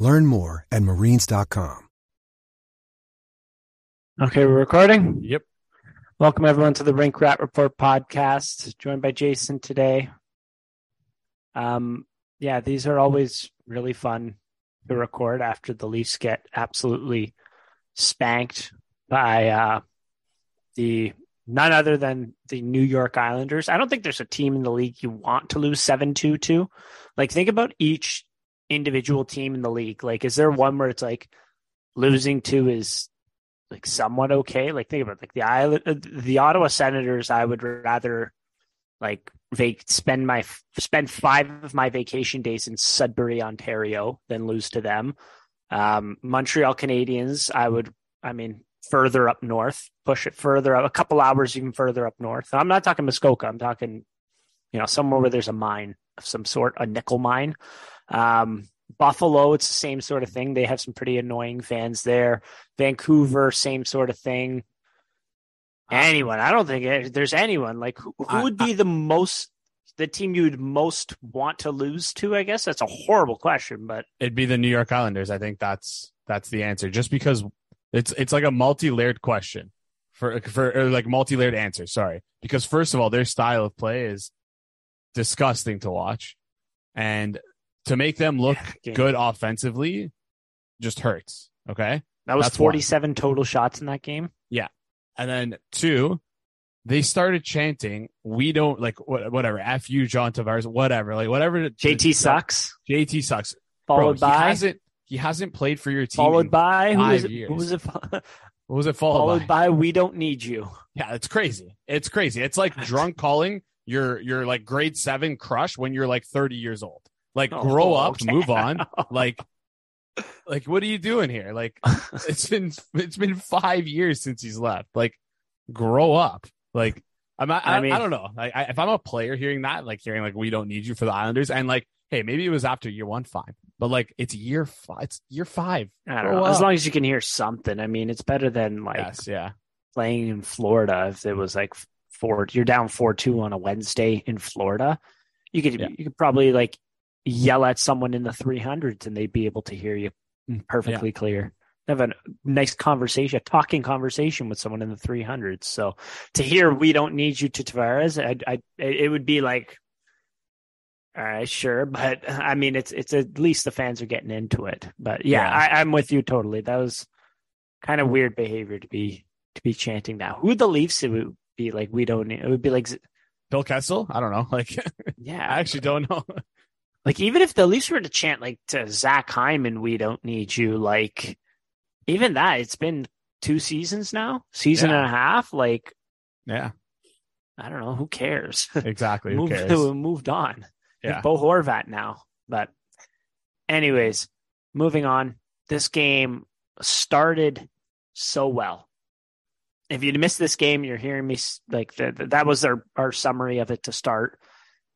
Learn more at marines.com. Okay, we're recording. Yep. Welcome everyone to the Rink Rat Report podcast. Joined by Jason today. Um, yeah, these are always really fun to record after the Leafs get absolutely spanked by uh, the none other than the New York Islanders. I don't think there's a team in the league you want to lose 7-2 to. Like think about each individual team in the league. Like is there one where it's like losing to is like somewhat okay? Like think about it, like the island uh, the Ottawa Senators I would rather like vac- spend my spend 5 of my vacation days in Sudbury, Ontario than lose to them. Um, Montreal Canadiens I would I mean further up north, push it further up, a couple hours even further up north. I'm not talking Muskoka. I'm talking, you know, somewhere where there's a mine of some sort, a nickel mine. Um, Buffalo, it's the same sort of thing. They have some pretty annoying fans there. Vancouver, same sort of thing. Anyone, I don't think there's anyone like who, who would be the most the team you would most want to lose to. I guess that's a horrible question, but It'd be the New York Islanders. I think that's that's the answer. Just because it's it's like a multi-layered question for for or like multi-layered answer. Sorry, because first of all, their style of play is disgusting to watch, and to make them look Yeah, good offensively just hurts. Okay, that was That's one. 47 total shots in that game. Yeah. And then two, they started chanting, "We don't like wha- whatever f you, John Tavares, whatever, like whatever." JT sucks. JT sucks. Followed Bro, by he hasn't he hasn't played for your team. followed by who was it? years. Who was it? what was it followed, Followed by? by we don't need you. Yeah, it's crazy. It's crazy. It's like drunk calling your your like grade seven crush when you're like 30 years old. Like Oh, grow up, okay. move on. Like like what are you doing here? Like it's been it's been five years since he's left. Like grow up. Like I'm I, I mean- I don't know. Like I, if I'm a player hearing that, like hearing like we don't need you for the Islanders, and like hey maybe it was after year one, fine. But like it's year five. It's year five. I don't Grow know. As long as you can hear something. I mean, it's better than like yes, yeah, playing in Florida. If it was like four, you're down four two on a Wednesday in Florida. You could Yeah. you could probably like yell at someone in the 300s and they'd be able to hear you hmm. perfectly clear. Have a nice conversation, a talking conversation with someone in the 300s. So to hear "We don't need you" to Tavares, I, I, it would be like, all right, sure, but I mean, it's it's at least the fans are getting into it. But yeah, Yeah. I, I'm with you totally. That was kind of hmm. weird behavior to be to be chanting that. Who the Leafs? It would be like we don't. Need, it would be like Phil Kessel. I don't know. Like yeah, I actually don't know. like even if the Leafs were to chant like to Zach Hyman, "We don't need you," like even that, it's been two seasons now, season Yeah. and a half. Like yeah, I don't know, who cares? exactly. Who moved, cares? moved on. Yeah. Bo Horvat now. But anyways, moving on. This game started so well. If you'd missed this game, you're hearing me like th- th- that was our, our summary of it to start.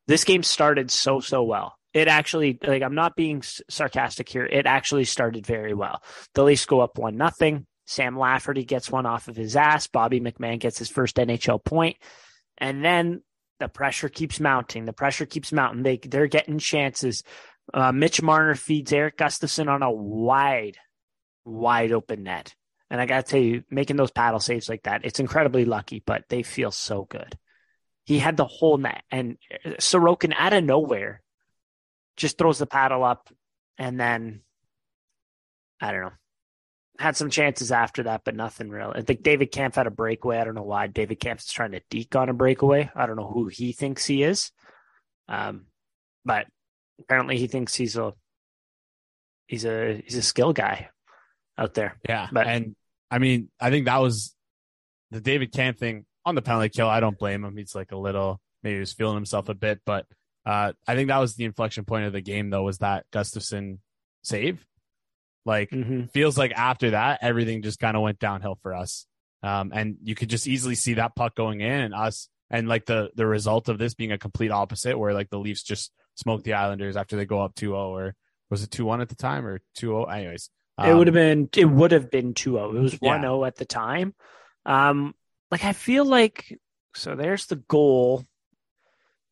This game started so so well. It actually like I'm not being sarcastic here. It actually started very well. The Leafs go up one nothing. Sam Lafferty gets one off of his ass. Bobby McMann gets his first NHL point, and then the pressure keeps mounting. The pressure keeps mounting. They they're getting chances. Uh, Mitch Marner feeds Erik Gustafsson on a wide, wide open net. And I got to tell you, making those paddle saves like that, it's incredibly lucky, but they feel so good. He had the whole net, and Sorokin out of nowhere just throws the paddle up, and then I don't know. Had some chances after that, but nothing real. I think David Kämpf had a breakaway. I don't know why David Kämpf is trying to deke on a breakaway. I don't know who he thinks he is. Um, but apparently he thinks he's a he's a he's a skill guy out there. Yeah, But- and I mean, I think that was the David Kämpf thing on the penalty kill. I don't blame him. He's like a little maybe he was feeling himself a bit, but uh, I think that was the inflection point of the game. Though was that Gustafsson save, Like Mhm. feels like after that, everything just kind of went downhill for us. Um, and you could just easily see that puck going in and us and like the the result of this being a complete opposite where like the Leafs just smoke the Islanders after they go up 2-0 or was it 2-1 at the time or 2-0 anyways. it would have um, been it would have been 2-0. It was Yeah. 1-0 at the time. Um like I feel like so there's the goal.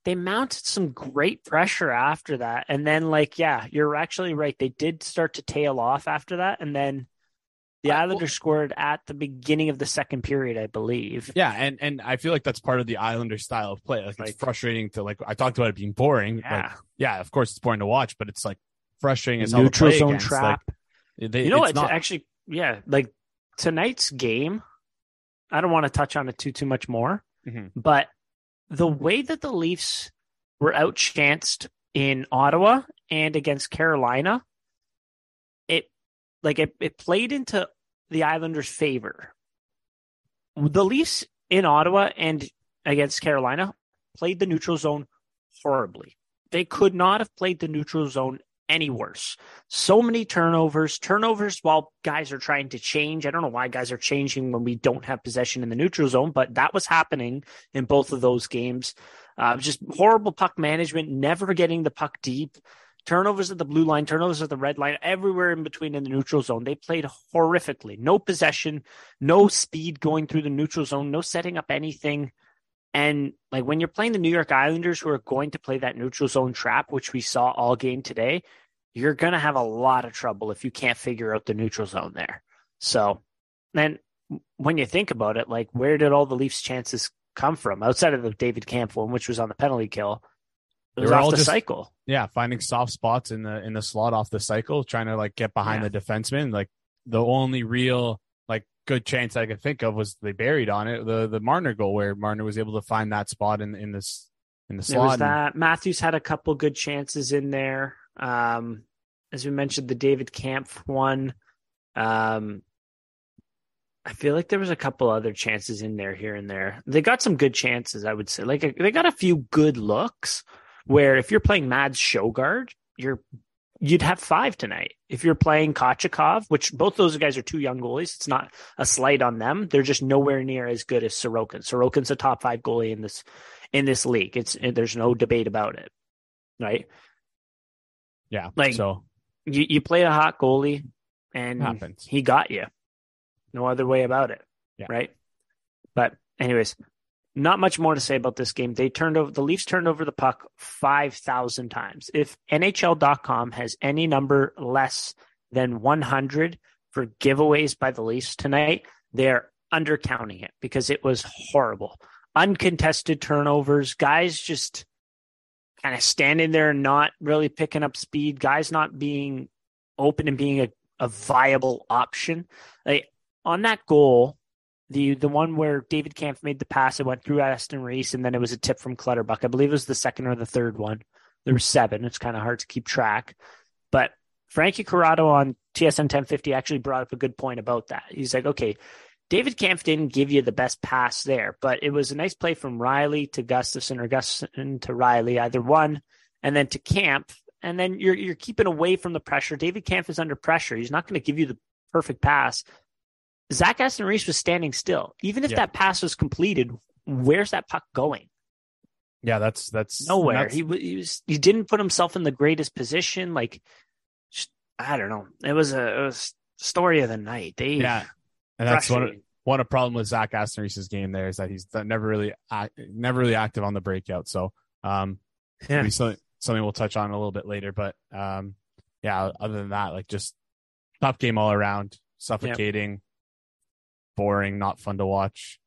They mounted some great pressure after that. And then like yeah, you're actually right. They did start to tail off after that and then the I- Islanders scored at the beginning of the second period, I believe. Yeah, and and I feel like that's part of the Islander style of play. Like, Like- it's frustrating to like I talked about it being boring. Like, Yeah. yeah, of course it's boring to watch, but it's like frustrating as Neutral zone against. trap. Like, they, you know it's what? not- Actually, yeah, like tonight's game, I don't want to touch on it too too much more, Mhm. but the way that the Leafs were outchanced in Ottawa and against Carolina, it like it, it played into the Islanders' favor. The Leafs in Ottawa and against Carolina played the neutral zone horribly. They could not have played the neutral zone any worse. So many turnovers, turnovers while guys are trying to change. I don't know why guys are changing when we don't have possession in the neutral zone, but that was happening in both of those games. Uh, just horrible puck management, never getting the puck deep. Turnovers at the blue line, turnovers at the red line, everywhere in between in the neutral zone. They played horrifically. No possession, no speed going through the neutral zone, no setting up anything. And like when you're playing the New York Islanders who are going to play that neutral zone trap, which we saw all game today, you're going to have a lot of trouble if you can't figure out the neutral zone there. So then when you think about it, like where did all the Leafs chances come from outside of the David Kämpf one, which was on the penalty kill? It was off all the just- cycle. yeah, finding soft spots in the in the slot off the cycle, trying to like get behind Yeah. the defenseman. Like the only real good chance I could think of was they buried on it the the Marner goal where Marner was able to find that spot in in this in the There was slot. that. Matthews had a couple good chances in there. Um, as we mentioned, the David Kämpf one. Um, I feel like there was a couple other chances in there here and there. They got some good chances, I would say. Like they got a few good looks where if you're playing Mads Shogard, you're you'd have five tonight. If you're playing Kochetkov, which both those guys are two young goalies, it's not a slight on them. They're just nowhere near as good as Sorokin. Sorokin's a top five goalie in this in this league. It's there's no debate about it, right? yeah, like- so You you play a hot goalie, and happens. he got you. No other way about it, Yeah. right? But anyways, not much more to say about this game. They turned over the Leafs turned over the puck five thousand times. If NHL.com has any number less than one hundred for giveaways by the Leafs tonight, they're undercounting it because it was horrible. Uncontested turnovers, guys just kind of standing there and not really picking up speed, guys not being open and being a, a viable option. Like on that goal, the the one where David Kämpf made the pass, it went through Aston Reese, and then it was a tip from Clutterbuck. I believe it was the second or the third one. There were seven. It's kind of hard to keep track. But Frankie Corrado on TSN 1050 actually brought up a good point about that. He's like, okay, David Kämpf didn't give you the best pass there, but it was a nice play from Rielly to Gustafsson or Gustafsson to Rielly, either one, and then to Kämpf. And then you're you're keeping away from the pressure. David Kämpf is under pressure. He's not going to give you the perfect pass. Zach Aston Reese was standing still. Even if Yeah. that pass was completed, where's that puck going? Yeah, that's that's Nowhere. that's- He, he was he didn't put himself in the greatest position. Like, just, I don't know. It was a it was story of the night. They yeah, and that's one one of the problem with Zach Aston Reese's game there is that he's never really never really active on the breakout. So um, Yeah. something something we'll touch on a little bit later. But um, yeah, other than that, like just tough game all around, suffocating, boring, not fun to watch.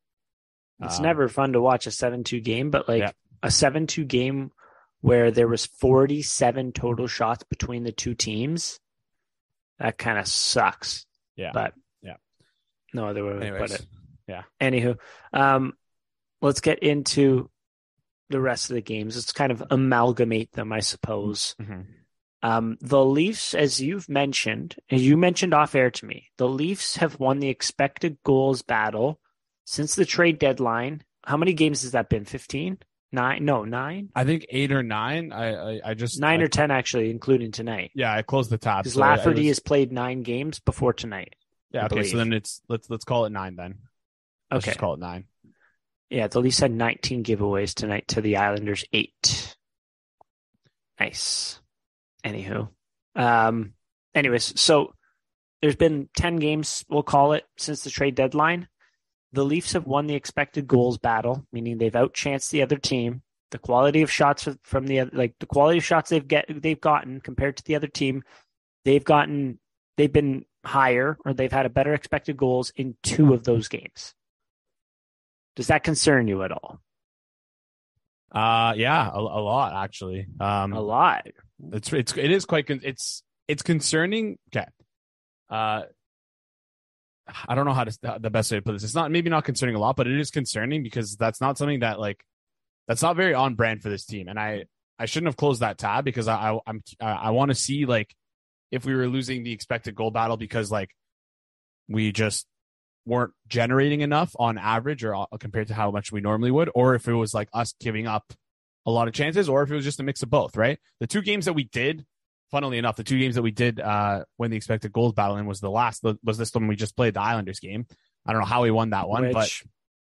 It's Um, never fun to watch a 7-2 game, but like Yeah. a 7-2 game where there was 47 total shots between the two teams, that kind of sucks. Yeah. But Yeah. No other way to put it. yeah. Anywho, um, let's get into the rest of the games. Let's kind of amalgamate them, I suppose. Mhm. Um, the Leafs, as you've mentioned, as you mentioned off air to me, the Leafs have won the expected goals battle since the trade deadline. How many games has that been? 15? Nine? No, nine. I think eight or nine. I I, I just Nine I, or ten actually, including tonight. yeah. I closed the top. Because so Lafferty was- has played nine games before tonight. yeah. I Okay, so then it's let's let's call it nine then. Okay. Let's Okay. just call it nine. Yeah, the Leafs had 19 giveaways tonight to the Islanders, eight. Nice. Anywho, um, anyways, so there's been 10 games, we'll call it, since the trade deadline. The Leafs have won the expected goals battle, meaning they've outchanced the other team. The quality of shots from the like the quality of shots they've get they've gotten compared to the other team, they've gotten they've been higher or they've had a better expected goals in two of those games. Does that concern you at all? Uh, yeah, a, a lot actually. Um, A lot. It's it's it is quite con- it's it's concerning. Okay, uh, I don't know how to the best way to put this. It's not maybe not concerning a lot, but it is concerning because that's not something that like that's not very on brand for this team. And I I shouldn't have closed that tab because I, I I'm I, want to see like if we were losing the expected goal battle because like we just weren't generating enough on average or uh, compared to how much we normally would, or if it was like us giving up a lot of chances, or if it was just a mix of both, right? The two games that we did, funnily enough, the two games that we did uh, when the expected goals battle in was the last, was this one we just played, the Islanders game. I don't know how we won that one, but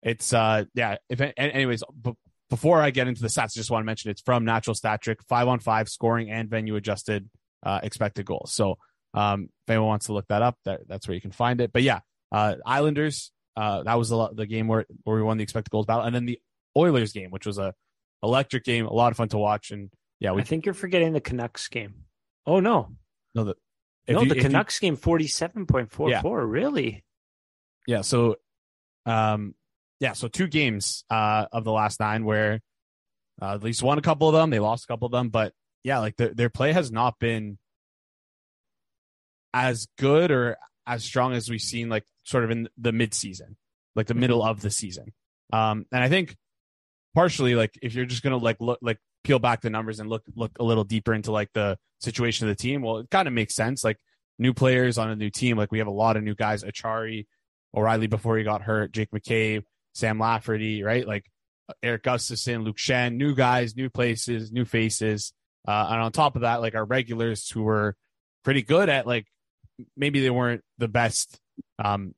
it's, uh, yeah, if, anyways, b- before I get into the stats, I just want to mention it's from Natural Stat Trick, five on five scoring and venue adjusted uh, expected goals. So um, if anyone wants to look that up, that, that's where you can find it. But yeah, uh, Islanders, uh, that was the, the game where, where we won the expected goals battle. And then the Oilers game, which was a electric game, a lot of fun to watch. And yeah, we I think you're forgetting the Canucks game. Oh no, know that. no, you- the you- Canucks game forty-seven point four four. Really? yeah. So, um, yeah. So two games, uh, of the last nine where, uh, at least won a couple of them. They lost a couple of them, but yeah, like their, their play has not been as good or as strong as we've seen, like sort of in the mid season, like the middle of the season. Um, and I think partially like if you're just gonna like look like peel back the numbers and look look a little deeper into like the situation of the team, well, it kind of makes sense. Like new players on a new team, like we have a lot of new guys, Acciari, O'Reilly before he got hurt, Jake McCabe, Sam Lafferty, right? Like Erik Gustafsson, Luke Schenn, new guys, new places, new faces. Uh, and on top of that, like our regulars who were pretty good at like maybe they weren't the best um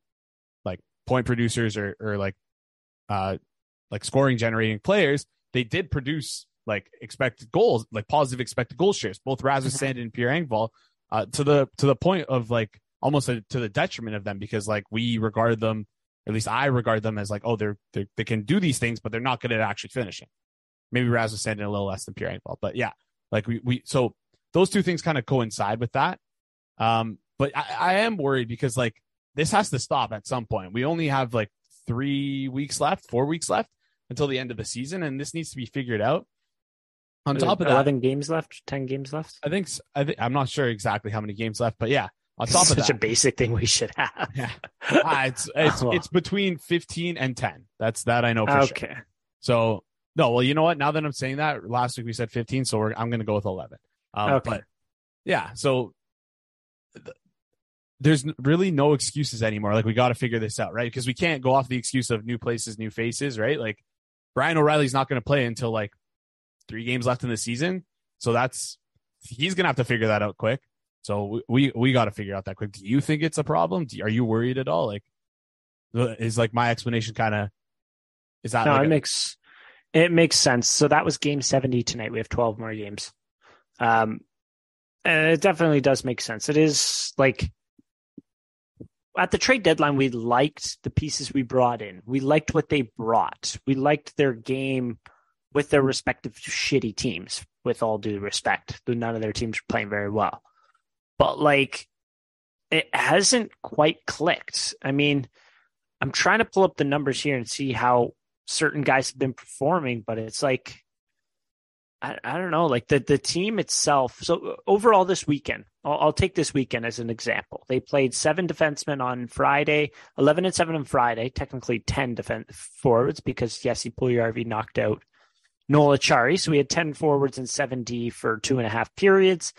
like point producers or or like uh like scoring generating players, they did produce like expected goals, like positive expected goal shares, both Rasmus Mhm. Sandin and Pierre Engvall, uh, to the to the point of like almost a, to the detriment of them because like we regard them, at least I regard them as like oh they're, they're they can do these things, but they're not good at actually finishing. Maybe Rasmus Sandin a little less than Pierre Engvall, but yeah, like we we so those two things kind of coincide with that. Um, but I, I am worried because like this has to stop at some point. We only have like three weeks left, four weeks left until the end of the season, and this needs to be figured out. On top of that, eleven games left, ten games left. I think I think I'm not sure exactly how many games left, but yeah, on top of Such that, a basic thing we should have. yeah, ah, it's it's it's between 15 and 10. That's that I know for sure. okay. So no, well, you know what? Now that I'm saying that, last week we said 15, so we're, I'm going to go with 11. Um, Okay. But yeah, so th- there's really no excuses anymore. Like we got to figure this out, right? Because we can't go off the excuse of new places, new faces, right? Like Brian O'Reilly's not going to play until like three games left in the season, so that's he's going to have to figure that out quick. So we we, we got to figure out that quick. Do you think it's a problem? Do, are you worried at all? Like, is like my explanation kind of is that No, like it a- makes it makes sense. So that was game seventy tonight. We have twelve more games. Um, and it definitely does make sense. It is like at the trade deadline, we liked the pieces we brought in. We liked what they brought. We liked their game with their respective shitty teams. With all due respect, none of their teams were playing very well. But like, it hasn't quite clicked. I mean, I'm trying to pull up the numbers here and see how certain guys have been performing, but it's like I, I don't know, like the the team itself. So overall, this weekend, I'll, I'll take this weekend as an example. They played seven defensemen on Friday, eleven and seven on Friday. Technically, ten defense forwards because Jesse Puljujarvi knocked out Noel Acciari. So we had ten forwards and seven D for two and a half periods,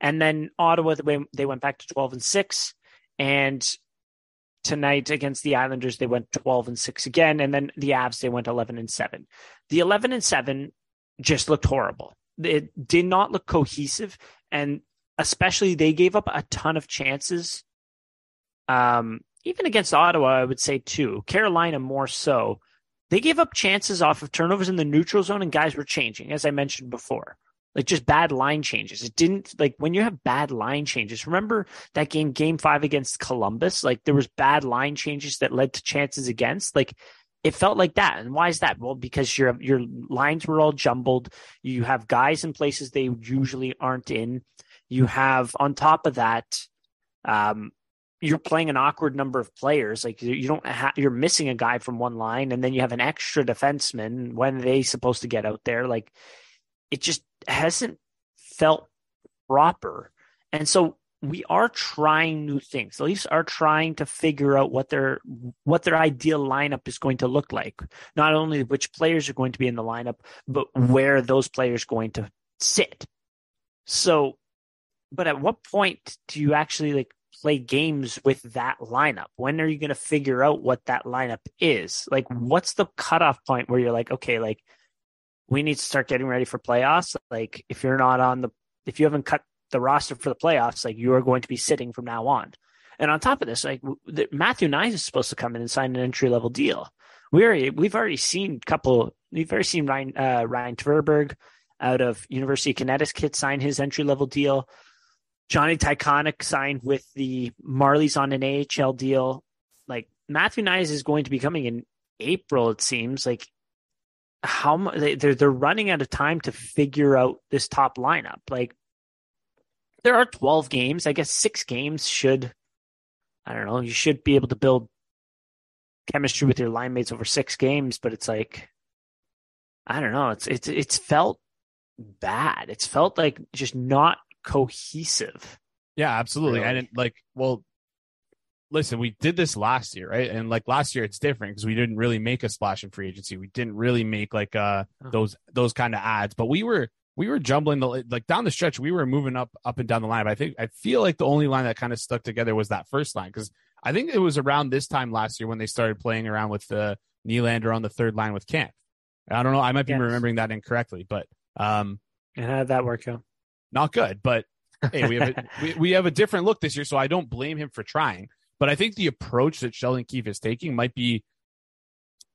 and then Ottawa they went- back to twelve and six, and tonight against the Islanders, they went 12 and 6 again. And then the Avs, they went 11 and 7. The 11 and 7 just looked horrible. It did not look cohesive. And especially, they gave up a ton of chances. Um, even against Ottawa, I would say too. Carolina more so. They gave up chances off of turnovers in the neutral zone, and guys were changing, as I mentioned before like just bad line changes. It didn't like when you have bad line changes. Remember that game, game five against Columbus? Like there was bad line changes that led to chances against. Like it felt like that. And why is that? Well, because your your lines were all jumbled. You have guys in places they usually aren't in. You have on top of that, um, you're playing an awkward number of players. Like you don't have, you're missing a guy from one line, and then you have an extra defenseman. When are they supposed to get out there? Like it just hasn't felt proper. And so we are trying new things. The Leafs are trying to figure out what their what their ideal lineup is going to look like. Not only which players are going to be in the lineup, but where those players going to sit. So, but at what point do you actually like play games with that lineup? When are you going to figure out what that lineup is? Like, what's the cutoff point where you're like, okay, like we need to start getting ready for playoffs. Like if you're not on the, if you haven't cut the roster for the playoffs, like you are going to be sitting from now on. And on top of this, like the, Matthew Knies is supposed to come in and sign an entry level deal. We already, we've already seen a couple, we've already seen Ryan, uh, Ryan Tverberg out of University of Connecticut sign his entry level deal. Johnny Tychonick signed with the Marlies on an AHL deal. Like Matthew Knies is going to be coming in April, it seems. Like how much they, they're they're running out of time to figure out this top lineup. Like there are 12 games. I guess six games should I don't know, you should be able to build chemistry with your line mates over six games, but it's like I don't know, it's it's it's felt bad. It's felt like just not cohesive. Yeah, absolutely. Really. And like, well, listen, we did this last year, right? And like last year, it's different because we didn't really make a splash in free agency. We didn't really make like uh those those kind of ads, but we were we were jumbling the like down the stretch. We were moving up up and down the line. But I think I feel like the only line that kind of stuck together was that first line because I think it was around this time last year when they started playing around with the uh, Nylander on the third line with Kämpf. I don't know. I might be yes. remembering that incorrectly, but um, and how did that work out? Not good, but hey, we have a, we, we have a different look this year, so I don't blame him for trying. But I think the approach that Sheldon Keefe is taking might be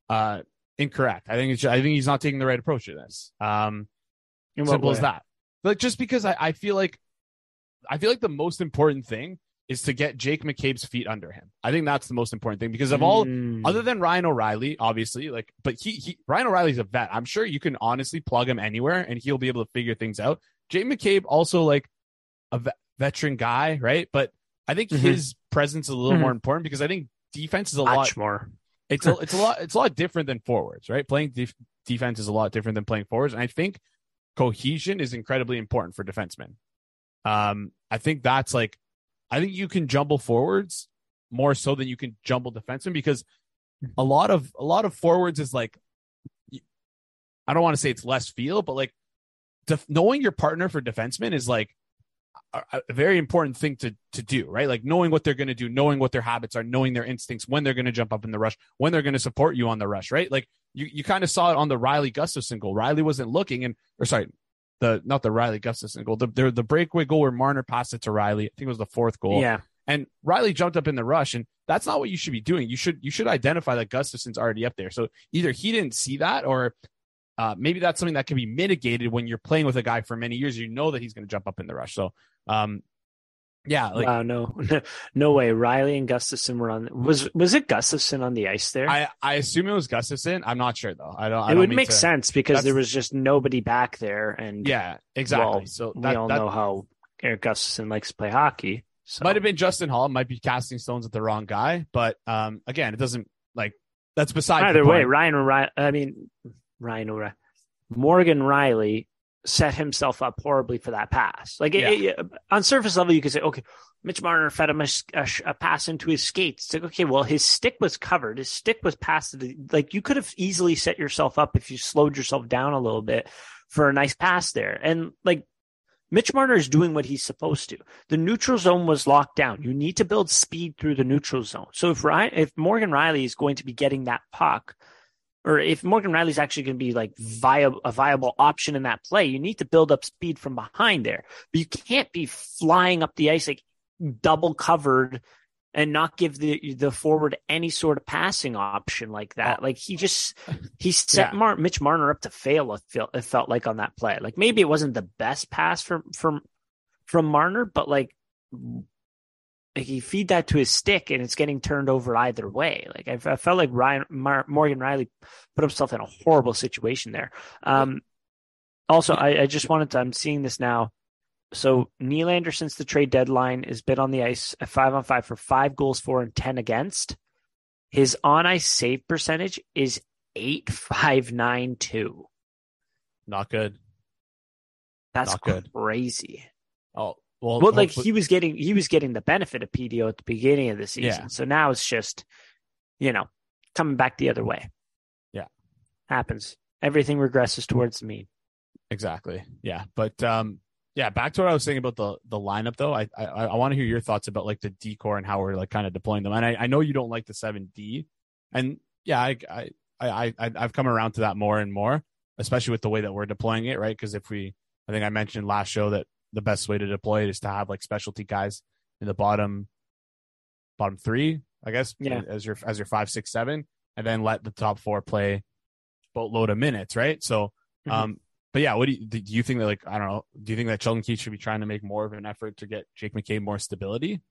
uh, incorrect. I think I think he's not taking the right approach to this. Um, simple way? as that. Like just because I, I feel like I feel like the most important thing is to get Jake McCabe's feet under him. I think that's the most important thing because of all mm. other than Ryan O'Reilly, obviously, like but he he Ryan O'Reilly's a vet. I'm sure you can honestly plug him anywhere and he'll be able to figure things out. Jake McCabe also like a veteran guy, right? But I think mm-hmm. his presence is a little mm-hmm. more important because I think defense is a Much lot more. it's a it's a lot it's a lot different than forwards, right? Playing def- defense is a lot different than playing forwards, and I think cohesion is incredibly important for defensemen. Um, I think that's like, I think you can jumble forwards more so than you can jumble defensemen because a lot of a lot of forwards is like, I don't want to say it's less feel, but like, def- knowing your partner for defensemen is like a, very important thing to to do, right? Like knowing what they're going to do, knowing what their habits are, knowing their instincts, when they're going to jump up in the rush, when they're going to support you on the rush, right? Like you you kind of saw it on the Rielly Gustafsson goal. Rielly wasn't looking, and or sorry, the not the Rielly Gustafsson goal, the the, the breakaway goal where Marner passed it to Rielly. I think it was the fourth goal. Yeah. And Rielly jumped up in the rush, and that's not what you should be doing. You should you should identify that Gustafsson's already up there. So either he didn't see that, or uh, maybe that's something that can be mitigated when you're playing with a guy for many years. You know that he's going to jump up in the rush. So um, yeah. Like, wow. No, no way. Rielly and Gustafsson were on. Was was it Gustafsson on the ice there? I, I assume it was Gustafsson. I'm not sure though. I don't. I it don't would make to, sense because there was just nobody back there, and yeah, exactly. Well, so that, we all that, know how Erik Gustafsson likes to play hockey. So. Might have been Justin Holl. Might be casting stones at the wrong guy, but um, again, it doesn't like that's beside. Either way, Ryan. Or Ryan. I mean, Ryan. O'Reilly. Morgan Rielly set himself up horribly for that pass. Like yeah. it, it, on surface level, you could say, okay, Mitch Marner fed him a, a, a, pass into his skates. It's like, okay, well, his stick was covered. His stick was past. Like you could have easily set yourself up if you slowed yourself down a little bit for a nice pass there. And like Mitch Marner is doing what he's supposed to. The neutral zone was locked down. You need to build speed through the neutral zone. So if Ryan, if Morgan Rielly is going to be getting that puck, or if Morgan Rielly's actually going to be like viable, a viable option in that play, you need to build up speed from behind there. But you can't be flying up the ice like double covered and not give the the forward any sort of passing option like that. Like he just he set yeah. Mar- Mitch Marner up to fail. It felt it felt like on that play. Like maybe it wasn't the best pass from from from Marner, but like, like he feed that to his stick and it's getting turned over either way. Like I, I felt like Ryan Mar- Morgan Rielly put himself in a horrible situation there. Um, also, I, I just wanted to. I'm seeing this now so Nylander since the trade deadline has been on the ice at five on five for five goals for and ten against. His on ice save percentage is eight five nine two. Not good. That's Not good. crazy. Oh well, like he was getting he was getting the benefit of PDO at the beginning of the season. Yeah. So now it's just, you know, coming back the other way. Yeah. Happens. Everything regresses towards the mean. Exactly. Yeah. But um yeah, back to what I was saying about the the lineup though. I I, I want to hear your thoughts about like the decor and how we're like kind of deploying them. And I, I know you don't like the seven D, and yeah, I I I I I've come around to that more and more, especially with the way that we're deploying it, right? Because if we, I think I mentioned last show that the best way to deploy it is to have like specialty guys in the bottom bottom three, I guess, yeah. as your as your five, six, seven, and then let the top four play boatload of minutes, right? So, mm-hmm. um, but yeah, what do you, do you think that like I don't know? Do you think that Sheldon Keefe should be trying to make more of an effort to get Jake McCabe more stability?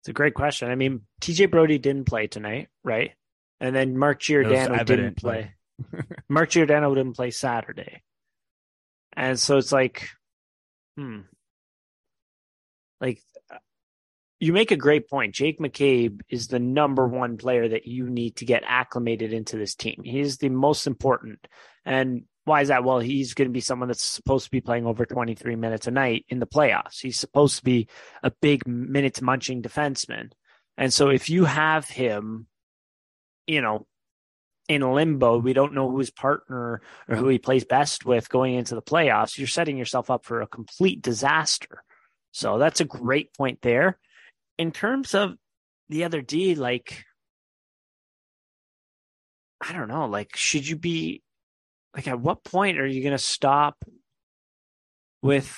It's a great question. I mean, TJ Brodie didn't play tonight, right? And then Mark Giordano didn't play. Mark Giordano didn't play Saturday, and so it's like, hmm, like you make a great point. Jake McCabe is the number one player that you need to get acclimated into this team. He's the most important. And why is that? Well, he's going to be someone that's supposed to be playing over 23 minutes a night in the playoffs. He's supposed to be a big minutes munching defenseman. And so if you have him, you know, in limbo, we don't know who his partner or who he plays best with going into the playoffs, you're setting yourself up for a complete disaster. So that's a great point there in terms of the other D, like, I don't know, like, should you be, like, at what point are you going to stop with,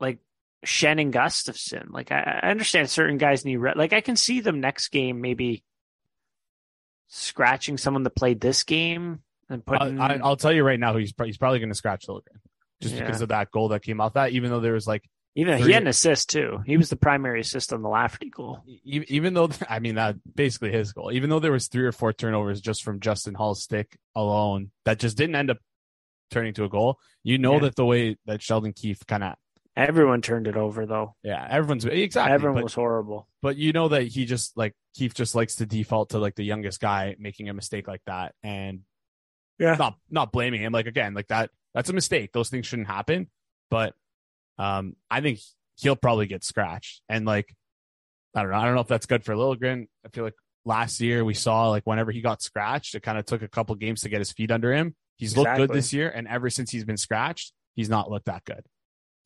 like, Shannon Gustafsson? Like, I, I understand certain guys need, re- like, I can see them next game maybe scratching someone that played this game and putting. I, will tell you right now, he's, he's probably going to scratch Liljegren just yeah. because of that goal that came off that, even though there was like even he had an assist too. He was the primary assist on the Lafferty goal. Even though I mean that basically his goal. Even though there was three or four turnovers just from Justin Holl's stick alone, that just didn't end up turning to a goal. You know yeah. that the way that Sheldon Keefe kind of everyone turned it over though. Yeah, everyone's exactly. Everyone but, was horrible. But you know that he just like Keefe just likes to default to like the youngest guy making a mistake like that, and yeah, not not blaming him. Like again, like that that's a mistake. Those things shouldn't happen. But um, I think he'll probably get scratched. And like, I don't know. I don't know if that's good for Liljegren. I feel like last year we saw like whenever he got scratched, it kind of took a couple games to get his feet under him. He's exactly. looked good this year, and ever since he's been scratched, he's not looked that good.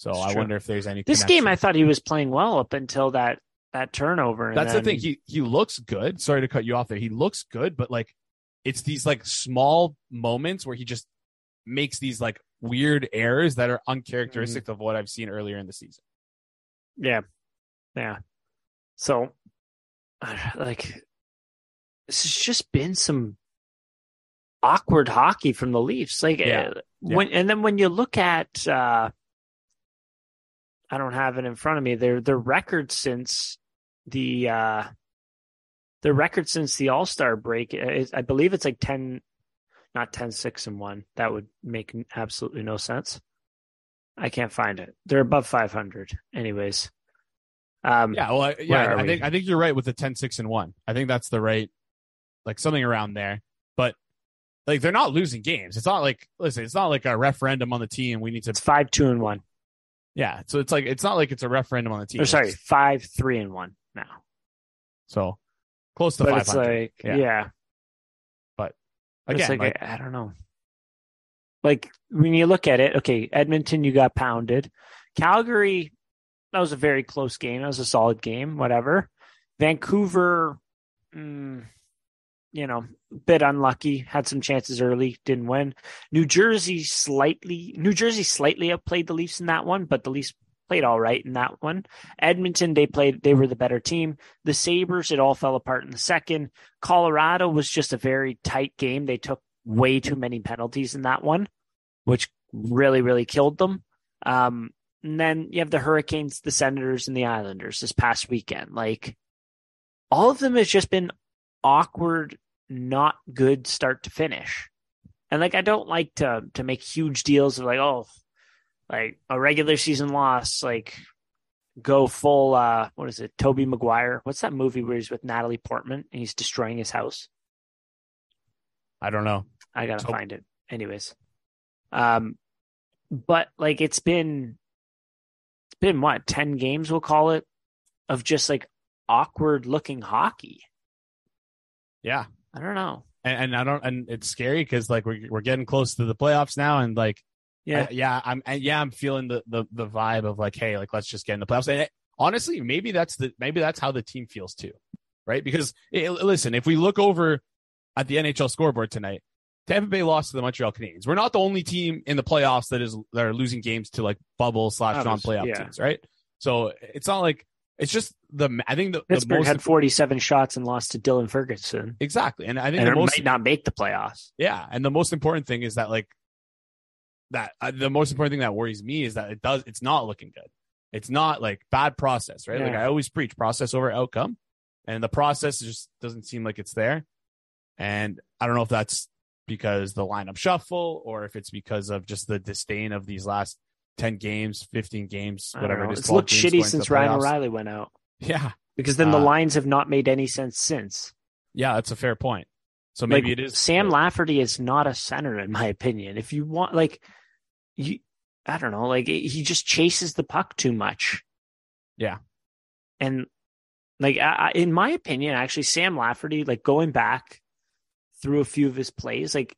So I wonder if there's any. This connection. game, I thought he was playing well up until that that turnover. That's then... the thing. He he looks good. Sorry to cut you off there. He looks good, but like it's these like small moments where he just makes these like weird errors that are uncharacteristic mm-hmm. of what I've seen earlier in the season. Yeah. Yeah. So, like, this has just been some awkward hockey from the Leafs. Like, yeah. Uh, when, yeah. and then when you look at, uh, I don't have it in front of me. Their their record since the uh, their record since the All Star break, is, I believe it's like ten not 10 6 and 1 that would make absolutely no sense. I can't find it. They're above 500 anyways. Um yeah well I, yeah i think i think you're right with the 10 6 and 1 i think that's the right like something around there. But like they're not losing games. It's not like listen it's not like a referendum on the team. We need to it's 5 2 and 1 yeah so it's like it's not like it's a referendum on the team oh, sorry 5 3 and 1 now so close to but 500 like yeah. yeah Again, like, like, I, I, don't know. like when you look at it, okay, Edmonton, you got pounded. Calgary, that was a very close game. That was a solid game, whatever. Vancouver, mm, you know, bit unlucky. Had some chances early, didn't win. New Jersey slightly, New Jersey slightly outplayed the Leafs in that one, but the Leafs played all right in that one. Edmonton, they played, they were the better team. The Sabres, it all fell apart in the second. Colorado was just a very tight game. They took way too many penalties in that one, which really, really killed them. Um, and then you have the Hurricanes, the Senators, and the Islanders this past weekend. Like all of them has just been awkward, not good start to finish. And like I don't like to to make huge deals of like, oh, like a regular season loss, like go full uh what is it, Tobey Maguire? What's that movie where he's with Natalie Portman and he's destroying his house? I don't know. I gotta find it. Anyways. Um but like it's been it's been what, ten games we'll call it, of just like awkward looking hockey. Yeah. I don't know. And, and I don't, and it's scary because like we're, we're getting close to the playoffs now. And like, Yeah. I- yeah, I'm, and yeah, I'm feeling the, the, the vibe of like, Hey, like, let's just get in the playoffs. And it- honestly, maybe that's the, maybe that's how the team feels too. Right. Because it, listen, if we look over at the NHL scoreboard tonight, Tampa Bay lost to the Montreal Canadiens. We're not the only team in the playoffs that is, that are losing games to like bubble slash non-playoff yeah. teams. Right. So it's not like, it's just the, I think the, the Pittsburgh most, had 47 shots and lost to Dylan Ferguson. exactly. And I think And the most, might not make the playoffs. Yeah, and the most important thing is that like that uh, the most important thing that worries me is that it does it's not looking good. It's not like bad process, right? Like I always preach process over outcome, and the process just doesn't seem like it's there. And I don't know if that's because the lineup shuffle or if it's because of just the disdain of these last 10 games, 15 games, whatever it is. It's looked shitty since Ryan. O'Reilly went out Yeah. because then the Uh, lines have not made any sense since. Yeah, that's a fair point. So maybe like, it is Sam Lafferty is not a center, in my opinion. If you want, like, you, I don't know, like he just chases the puck too much. Yeah. and like I, I- in my opinion, actually, Sam Lafferty, like going back through a few of his plays, like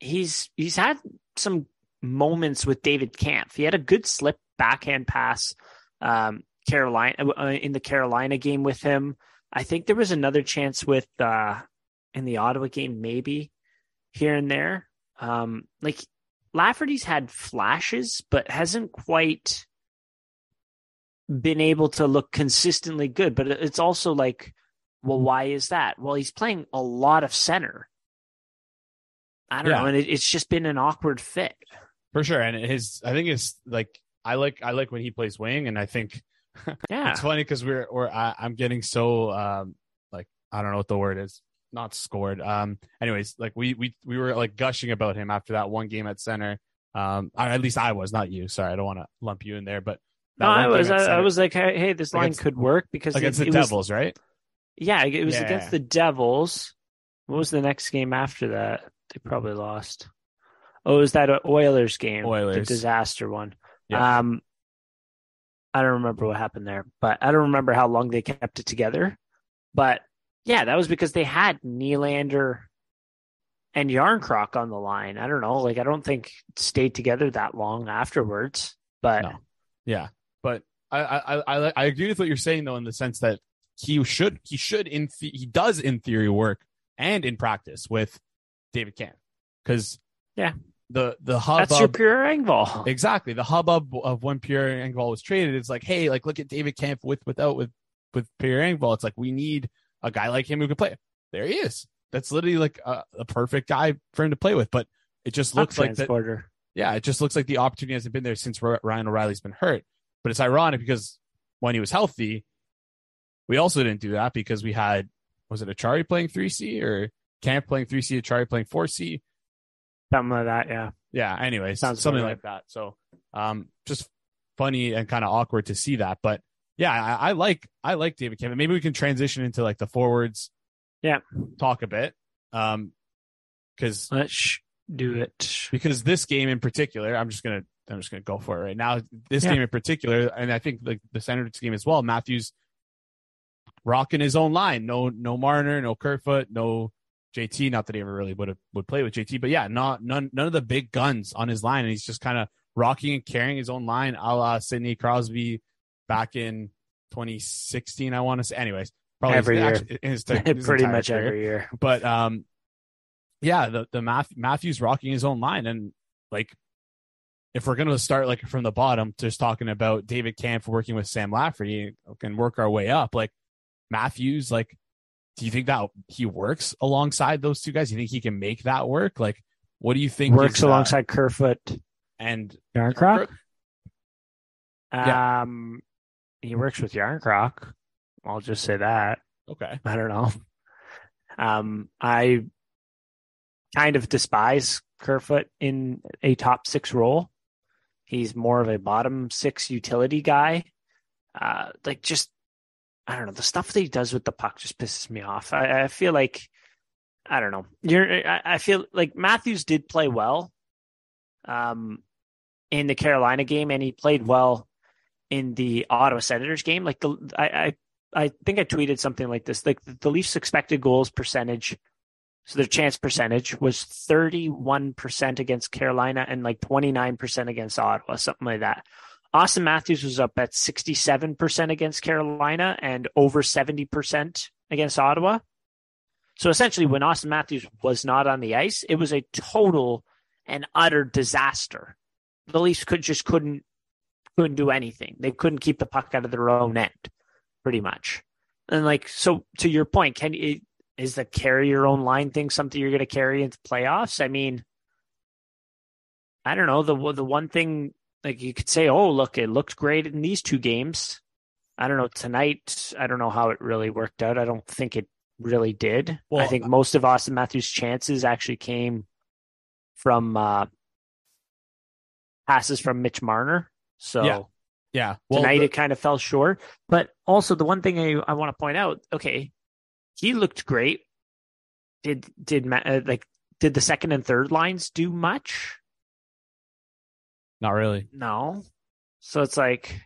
he's he's had some moments with David Kämpf. He had a good slip backhand pass, um, Carolina uh, in the Carolina game with him. I think there was another chance with uh in the Ottawa game, maybe here and there. Um, like Lafferty's had flashes, but hasn't quite been able to look consistently good. But it's also like, well, why is that? Well, he's playing a lot of center. I don't Yeah. know, and it, it's just been an awkward fit. For sure. And his, I think it's like I like I like when he plays wing, and I think Yeah, It's funny because we're we're I, I'm getting so um like I don't know what the word is. Not scored. Um. Anyways, like we we we were like gushing about him after that one game at center. Um. Or at least I was, not you. Sorry, I don't want to lump you in there, but no, I was, I, I was like, hey, hey, this line Against- could work because against it, the it was- Devils, right? yeah, it was Yeah. against the Devils. What was the next game after that? They probably lost. Oh, it was that a Oilers game, the disaster one. Yeah. Um, I don't remember what happened there, but I don't remember how long they kept it together. But yeah, that was because they had Nylander and Järnkrok on the line. I don't know, like I don't think stayed together that long afterwards. But No. Yeah, but I I I I agree with what you're saying though in the sense that he should he should in the, he does in theory work and in practice with David Kämpf because Yeah. The the hub that's your Pierre Engvall. Exactly. The hubbub of when Pierre Engvall was traded, it's like, hey, like look at David Kämpf with without with with Pierre Engvall. It's like we need a guy like him who can play. There he is. That's literally like a, a perfect guy for him to play with. But it just looks like that. Yeah, it just looks like the opportunity hasn't been there since Ryan O'Reilly's been hurt. But it's ironic because when he was healthy, we also didn't do that because we had was it Acciari playing three C or Kämpf playing three C, Acciari playing four C something like that. Yeah, yeah anyways Sounds something like that so um just funny and kind of awkward to see that but yeah I, I like i like david cameron maybe we can transition into like the forwards Yeah. talk a bit um because let's do it. because this game in particular i'm just gonna i'm just gonna go for it right now this Yeah. game in particular and i think like the senators game as well matthews rocking his own line no no marner no kerfoot no JT. Not that he ever really would have would play with JT, but yeah, not none none of the big guns on his line, and he's just kind of rocking and carrying his own line, a la Sidney Crosby back in 2016. I want to say, anyways, probably every his, year, his, his, his pretty much career. every year. But um, yeah, the the Matthew, Matthews rocking his own line, and like if we're going to start like from the bottom, just talking about David Kämpf working with Sam Lafferty and work our way up, like Matthews, like, do you think that he works alongside those two guys? Do you think he can make that work? Like, what do you think works alongside Kerfoot and Järnkrok? Yeah. Um, he works with Järnkrok. I'll just say that. Okay. I don't know. Um, I kind of despise Kerfoot in a top six role. He's more of a bottom six utility guy. Uh, like just, I don't know, the stuff that he does with the puck just pisses me off. I, I feel like, I don't know. You're, I, I feel like Matthews did play well, um, in the Carolina game, and he played well in the Ottawa Senators game. Like the, I, I, I think I tweeted something like this: like the Leafs' expected goals percentage so their chance percentage was 31% against Carolina and like 29% against Ottawa, something like that. Auston Matthews was up at 67% against Carolina and over 70% against Ottawa. So essentially, when Auston Matthews was not on the ice, it was a total and utter disaster. The Leafs could just couldn't couldn't do anything. They couldn't keep the puck out of their own end, pretty much. And like so, to your point, can you is the carry your own line thing something you're going to carry into playoffs? I mean, I don't know. The the one thing like you could say, oh look, it looked great in these two games. I don't know tonight. I don't know how it really worked out. I don't think it really did. Well, I think most of Auston Matthews' chances actually came from uh, passes from Mitch Marner. So yeah, yeah. Well, tonight the... it kind of fell short. But also the one thing I, I want to point out, okay, he looked great. Did did uh, like did the second and third lines do much? Not really. No. So it's like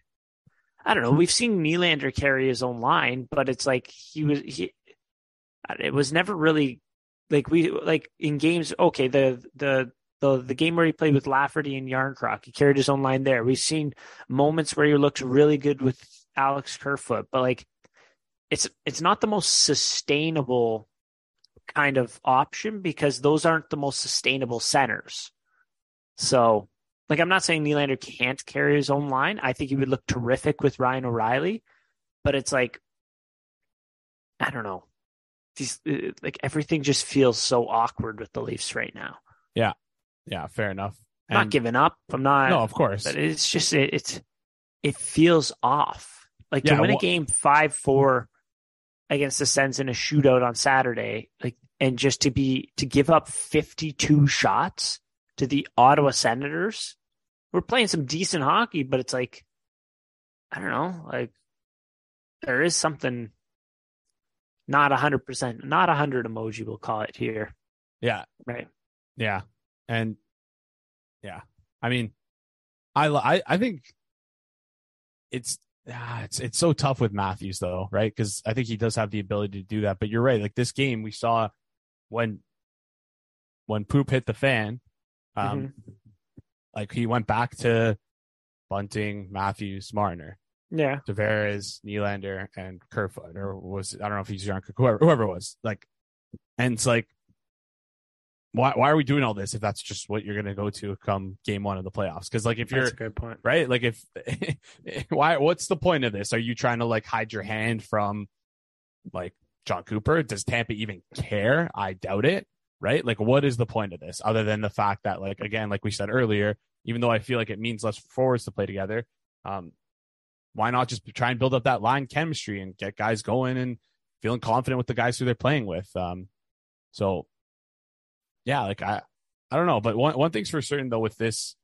I don't know. Hmm. We've seen Nylander carry his own line, but it's like he was he. It was never really like we like in games. Okay, the the the the game where he played with Lafferty and Järnkrok, he carried his own line there. We've seen moments where he looked really good with Alex Kerfoot, but like it's it's not the most sustainable kind of option because those aren't the most sustainable centers. So, like, I'm not saying Nylander can't carry his own line. I think he would look terrific with Ryan O'Reilly, but it's like, I don't know. These uh, like everything just feels so awkward with the Leafs right now. Yeah, yeah, fair enough. I'm not giving up. I'm not. No, of course. But it's just it, it's it feels off. Like yeah, to win well, a game five four against the Sens in a shootout on Saturday, like, and just to be to give up 52 shots to the Ottawa Senators. We're playing some decent hockey, but it's like, I don't know, like there is something not a hundred percent, not a hundred emoji. We'll call it here. Yeah. Right. Yeah. And yeah, I mean, I I I think it's ah, it's it's so tough with Matthews though, right? Because I think he does have the ability to do that. But you're right. Like this game, we saw when when poop hit the fan, um, mm-hmm. like he went back to Bunting, Matthews, Marner. Yeah. Tavares, Nylander, and Kerfoot, or was I don't know if he's young, whoever whoever it was. Like, and it's like why why are we doing all this if that's just what you're going to go to come game one of the playoffs? Because like if you're that's a good point, right? Like if why what's the point of this? Are you trying to like hide your hand from like Jon Cooper? Does Tampa even care? I doubt it. Right? Like what is the point of this other than the fact that like again, like we said earlier, even though I feel like it means less for forwards to play together, um, why not just try and build up that line chemistry and get guys going and feeling confident with the guys who they're playing with? Um, so yeah, like I, I don't know, but one one thing's for certain though with this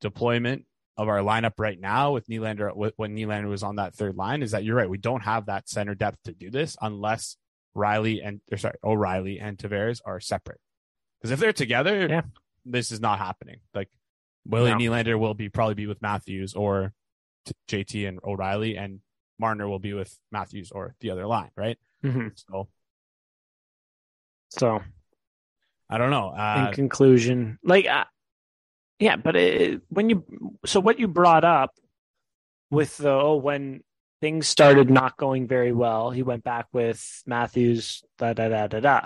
deployment of our lineup right now with Nylander when Nylander was on that third line is that you're right. We don't have that center depth to do this unless Rielly and or sorry O'Reilly and Tavares are separate. Because if they're together, yeah. this is not happening. Like Willie no. Nylander will be probably be with Matthews or t- JT and O'Reilly, and Marner will be with Matthews or the other line, right? Mm-hmm. So So I don't know. Uh, in conclusion, like, uh, yeah, but it, when you so what you brought up with the oh when things started not going very well, he went back with Matthews da da da da da.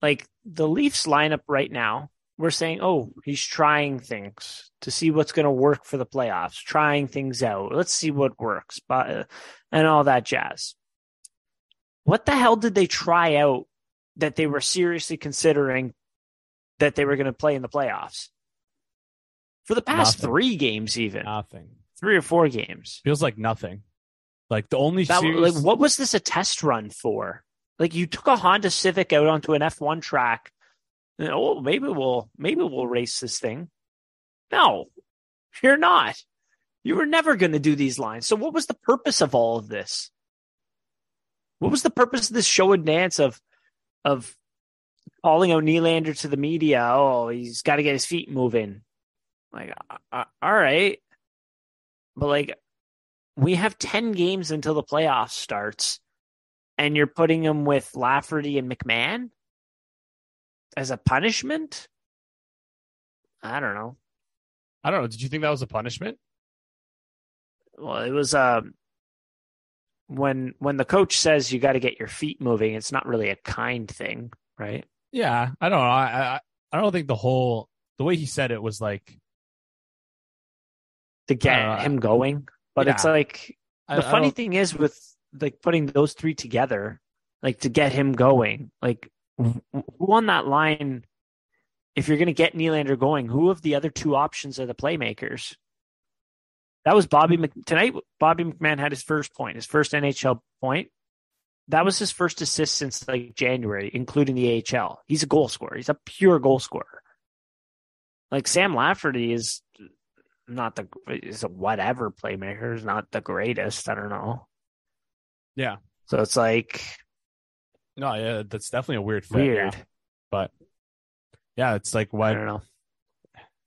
Like the Leafs lineup right now, we're saying, oh, he's trying things to see what's going to work for the playoffs, trying things out. Let's see what works, but and all that jazz. What the hell did they try out that they were seriously considering that they were going to play in the playoffs? For the past Nothing. three games, even nothing. three or four games. Feels like nothing. Like the only That, series, like, what was this a test run for? Like, you took a Honda Civic out onto an F1 track. And, oh, maybe we'll maybe we'll race this thing. No, you're not. You were never going to do these lines. So, what was the purpose of all of this? What was the purpose of this show and dance of of calling out Nylander to the media? Oh, he's got to get his feet moving. Like, uh, all right, but like, we have ten games until the playoffs starts, and you're putting him with Lafferty and McMann as a punishment. I don't know. I don't know. Did you think that was a punishment? Well, it was um when when the coach says you got to get your feet moving, it's not really a kind thing, right? Yeah, I don't know. I, I I don't think the whole the way he said it was like To get Uh, him going, but it's like the I funny don't- thing is with like putting those three together, like to get him going, like who on that line, if you're going to get Nylander going, who of the other two options are the playmakers? That was Bobby Mc- tonight. Bobby McMann had his first point, his first NHL point. That was his first assist since like January, including the AHL. He's a goal scorer. He's a pure goal scorer. Like Sam Lafferty is not the is a whatever playmaker. Is not the greatest. I don't know. Yeah. So it's like no, yeah, that's definitely a weird fit. weird. yeah. But yeah, it's like what I don't know.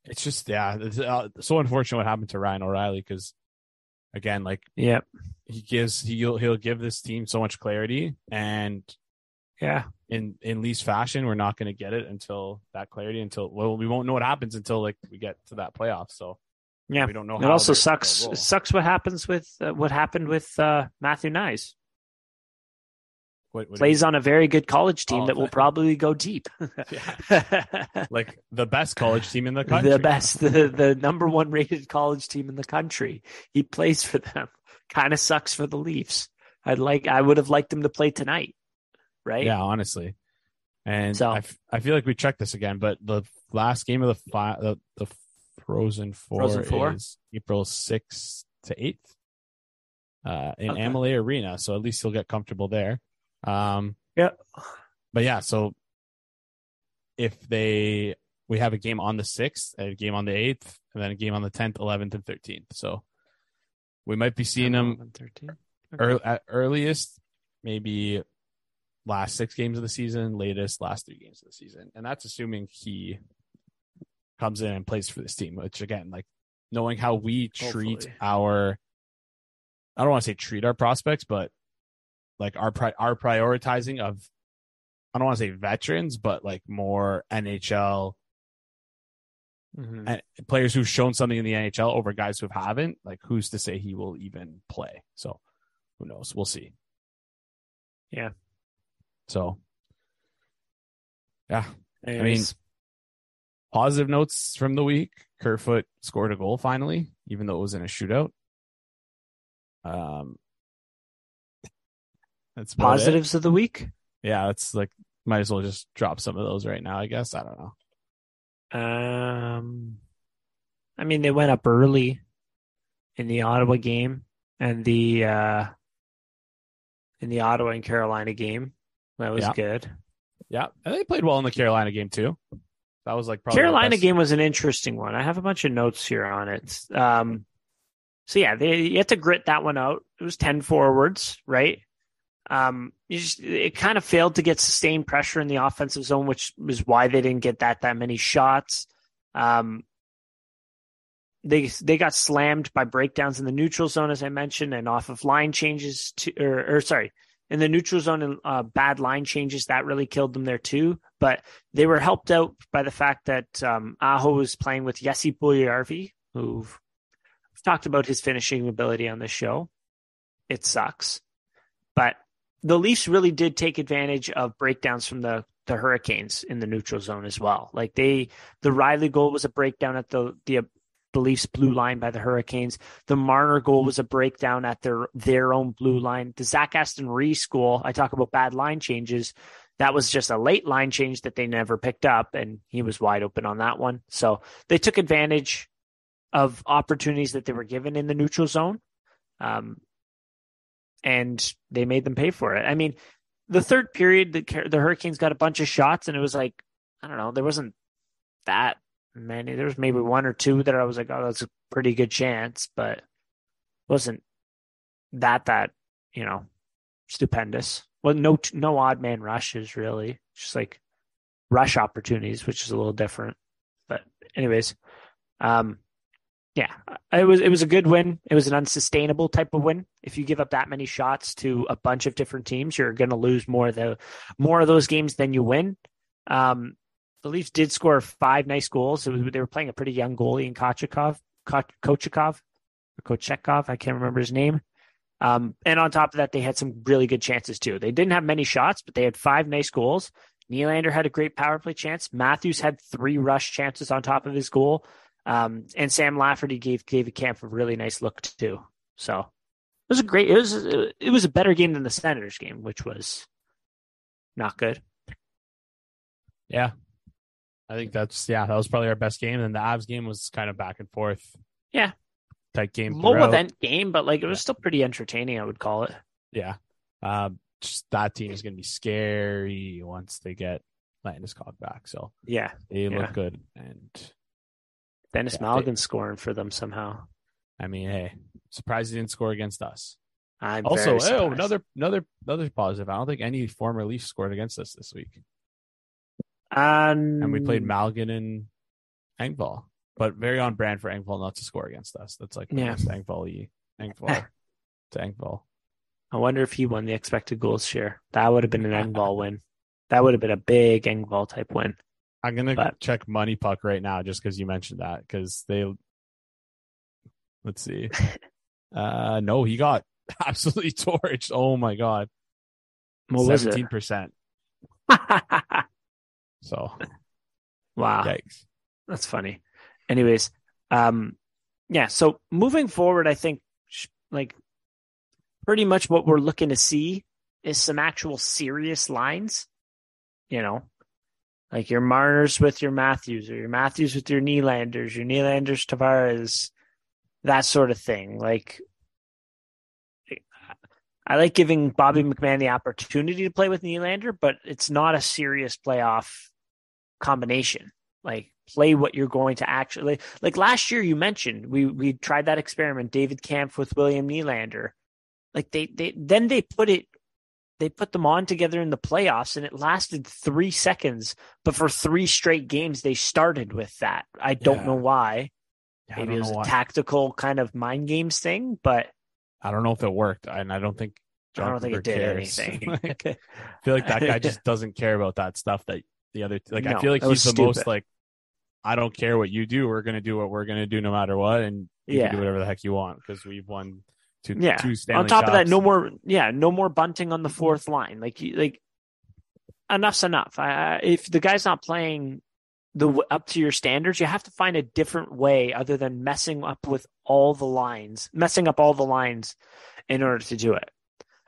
it's just yeah, it's uh, so unfortunate what happened to Ryan O'Reilly because again, like yeah, he gives he'll he'll give this team so much clarity and Yeah. in in least fashion we're not going to get it until that clarity until well we won't know what happens until like we get to that playoff so Yeah. we don't know It also sucks. It sucks what happens with uh, what happened with uh, Matthew Knies. What- what Plays on a very good college team Oh, that will probably go deep. like the best college team in the country the best, the, the number one rated college team in the country. He plays for them. Kind of sucks for the Leafs. I'd like. I would have liked him to play tonight. Right. yeah honestly and So- I, f- I feel like we checked this again but the last game of the fi- the, the frozen four, Frozen Four? is april 6th to 8th uh in Okay. Amalie arena so at least he'll get comfortable there um Yeah. but yeah so if they we have a game on the 6th a game on the 8th and then a game on the 10th 11th and 13th so we might be seeing him 13. ear at earliest maybe last six games of the season latest last three games of the season and that's assuming he comes in and plays for this team which again like knowing how we treat Hopefully. our i don't want to say treat our prospects but like our pri- our prioritizing of i don't want to say veterans but like more nhl Mhm. and players who've shown something in the nhl over guys who haven't like who's to say he will even play so who knows we'll see Yeah. so yeah I mean, Anyways, positive notes from the week. Kerfoot scored a goal finally, even though it was in a shootout. Um, that's about it. positives of the week. Yeah, it's like might as well just drop some of those right now. I guess I don't know. Um, I mean, they went up early in the Ottawa game and the uh, in the Ottawa and Carolina game. That was Yeah. good. Yeah, and they played well in the Carolina game too. That was like probably Carolina game was an interesting one. I have a bunch of notes here on it. Um, so yeah, they you had to grit that one out. It was ten forwards, right? Um, just it kind of failed to get sustained pressure in the offensive zone, which was why they didn't get that that many shots. Um, they they got slammed by breakdowns in the neutral zone, as I mentioned, and off of line changes to or, or sorry, in the neutral zone and uh, bad line changes that really killed them there too. But they were helped out by the fact that um, Aho was playing with Jesse Puljujarvi, who talked about his finishing ability on this show. It sucks, but the Leafs really did take advantage of breakdowns from the the Hurricanes in the neutral zone as well. Like they, the Rielly goal was a breakdown at the the the Leafs blue line by the Hurricanes. The Marner goal was a breakdown at their their own blue line. The Zach Aston Reese goal, I talk about bad line changes. That was just a late line change that they never picked up, and he was wide open on that one. So they took advantage of opportunities that they were given in the neutral zone, um, and they made them pay for it. I mean, the third period, the, the Hurricanes got a bunch of shots, and it was like I don't know, there wasn't that many. There was maybe one or two that I was like, oh, that's a pretty good chance, but wasn't that that you know stupendous. Well, no no odd man rushes really, just like rush opportunities, which is a little different. But anyways, um, yeah, it was it was a good win. It was an unsustainable type of win. If you give up that many shots to a bunch of different teams, you're going to lose more of the more of those games than you win. Um, the Leafs did score five nice goals. Was, they were playing a pretty young goalie in Kochikov, Kochikov, or Kochekov. I can't remember his name. Um, and on top of that, they had some really good chances too. They didn't have many shots, but they had five nice goals. Nylander had a great power play chance. Matthews had three rush chances on top of his goal. Um, and Sam Lafferty gave David Kämpf a really nice look too. So it was a great. It was it was a better game than the Senators game, which was not good. Yeah, I think that's yeah, that was probably our best game. And the Avs game was kind of back and forth. Yeah. That game. Low throughout. event game, but like it was yeah. still pretty entertaining, I would call it. Yeah. Um, just that team is gonna be scary once they get Landeskog back. So yeah. They yeah. look good and Denis yeah, Malgin scoring for them somehow. I mean, hey, surprised he didn't score against us. I'm also oh, another another another positive. I don't think any former Leafs scored against us this week. Um, and we played Malgin and Engvall, but very on brand for Engvall not to score against us. That's like yeah. Engvall Engvall to Engvall. I wonder if he won the expected goals share. That would have been an Engvall win. That would have been a big Engvall type win. I'm gonna but, check Money Puck right now just because you mentioned that because they. Let's see. uh no, he got absolutely torched. Oh my god. Seventeen percent. So, wow, yikes, that's funny. Anyways, um, yeah. So moving forward, I think like pretty much what we're looking to see is some actual serious lines. You know, like your Marners with your Matthews, or your Matthews with your Nylanders, your Nylanders Tavares, that sort of thing. Like I like giving Bobby McMann the opportunity to play with Nylander, but it's not a serious playoff combination. Like play what you're going to actually like last year you mentioned we we tried that experiment David Kämpf with William Nylander. Like they they then they put it they put them on together in the playoffs and it lasted 3 seconds but for 3 straight games they started with that. I don't yeah. know why. Yeah, Maybe it was a why. tactical kind of mind games thing, but I don't know if it worked and I don't think John I don't think it did cares. anything. like, I feel like that guy just doesn't care about that stuff that the other like no, I feel like he's the stupid. most like I don't care what you do. We're gonna do what we're gonna do no matter what, and you yeah. can do whatever the heck you want because we've won two. Yeah. Two Stanley on top of that, no more. Yeah, no more bunting on the mm-hmm. fourth line. Like like enough's enough. If the guy's not playing the up to your standards, you have to find a different way other than messing up with all the lines, messing up all the lines in order to do it.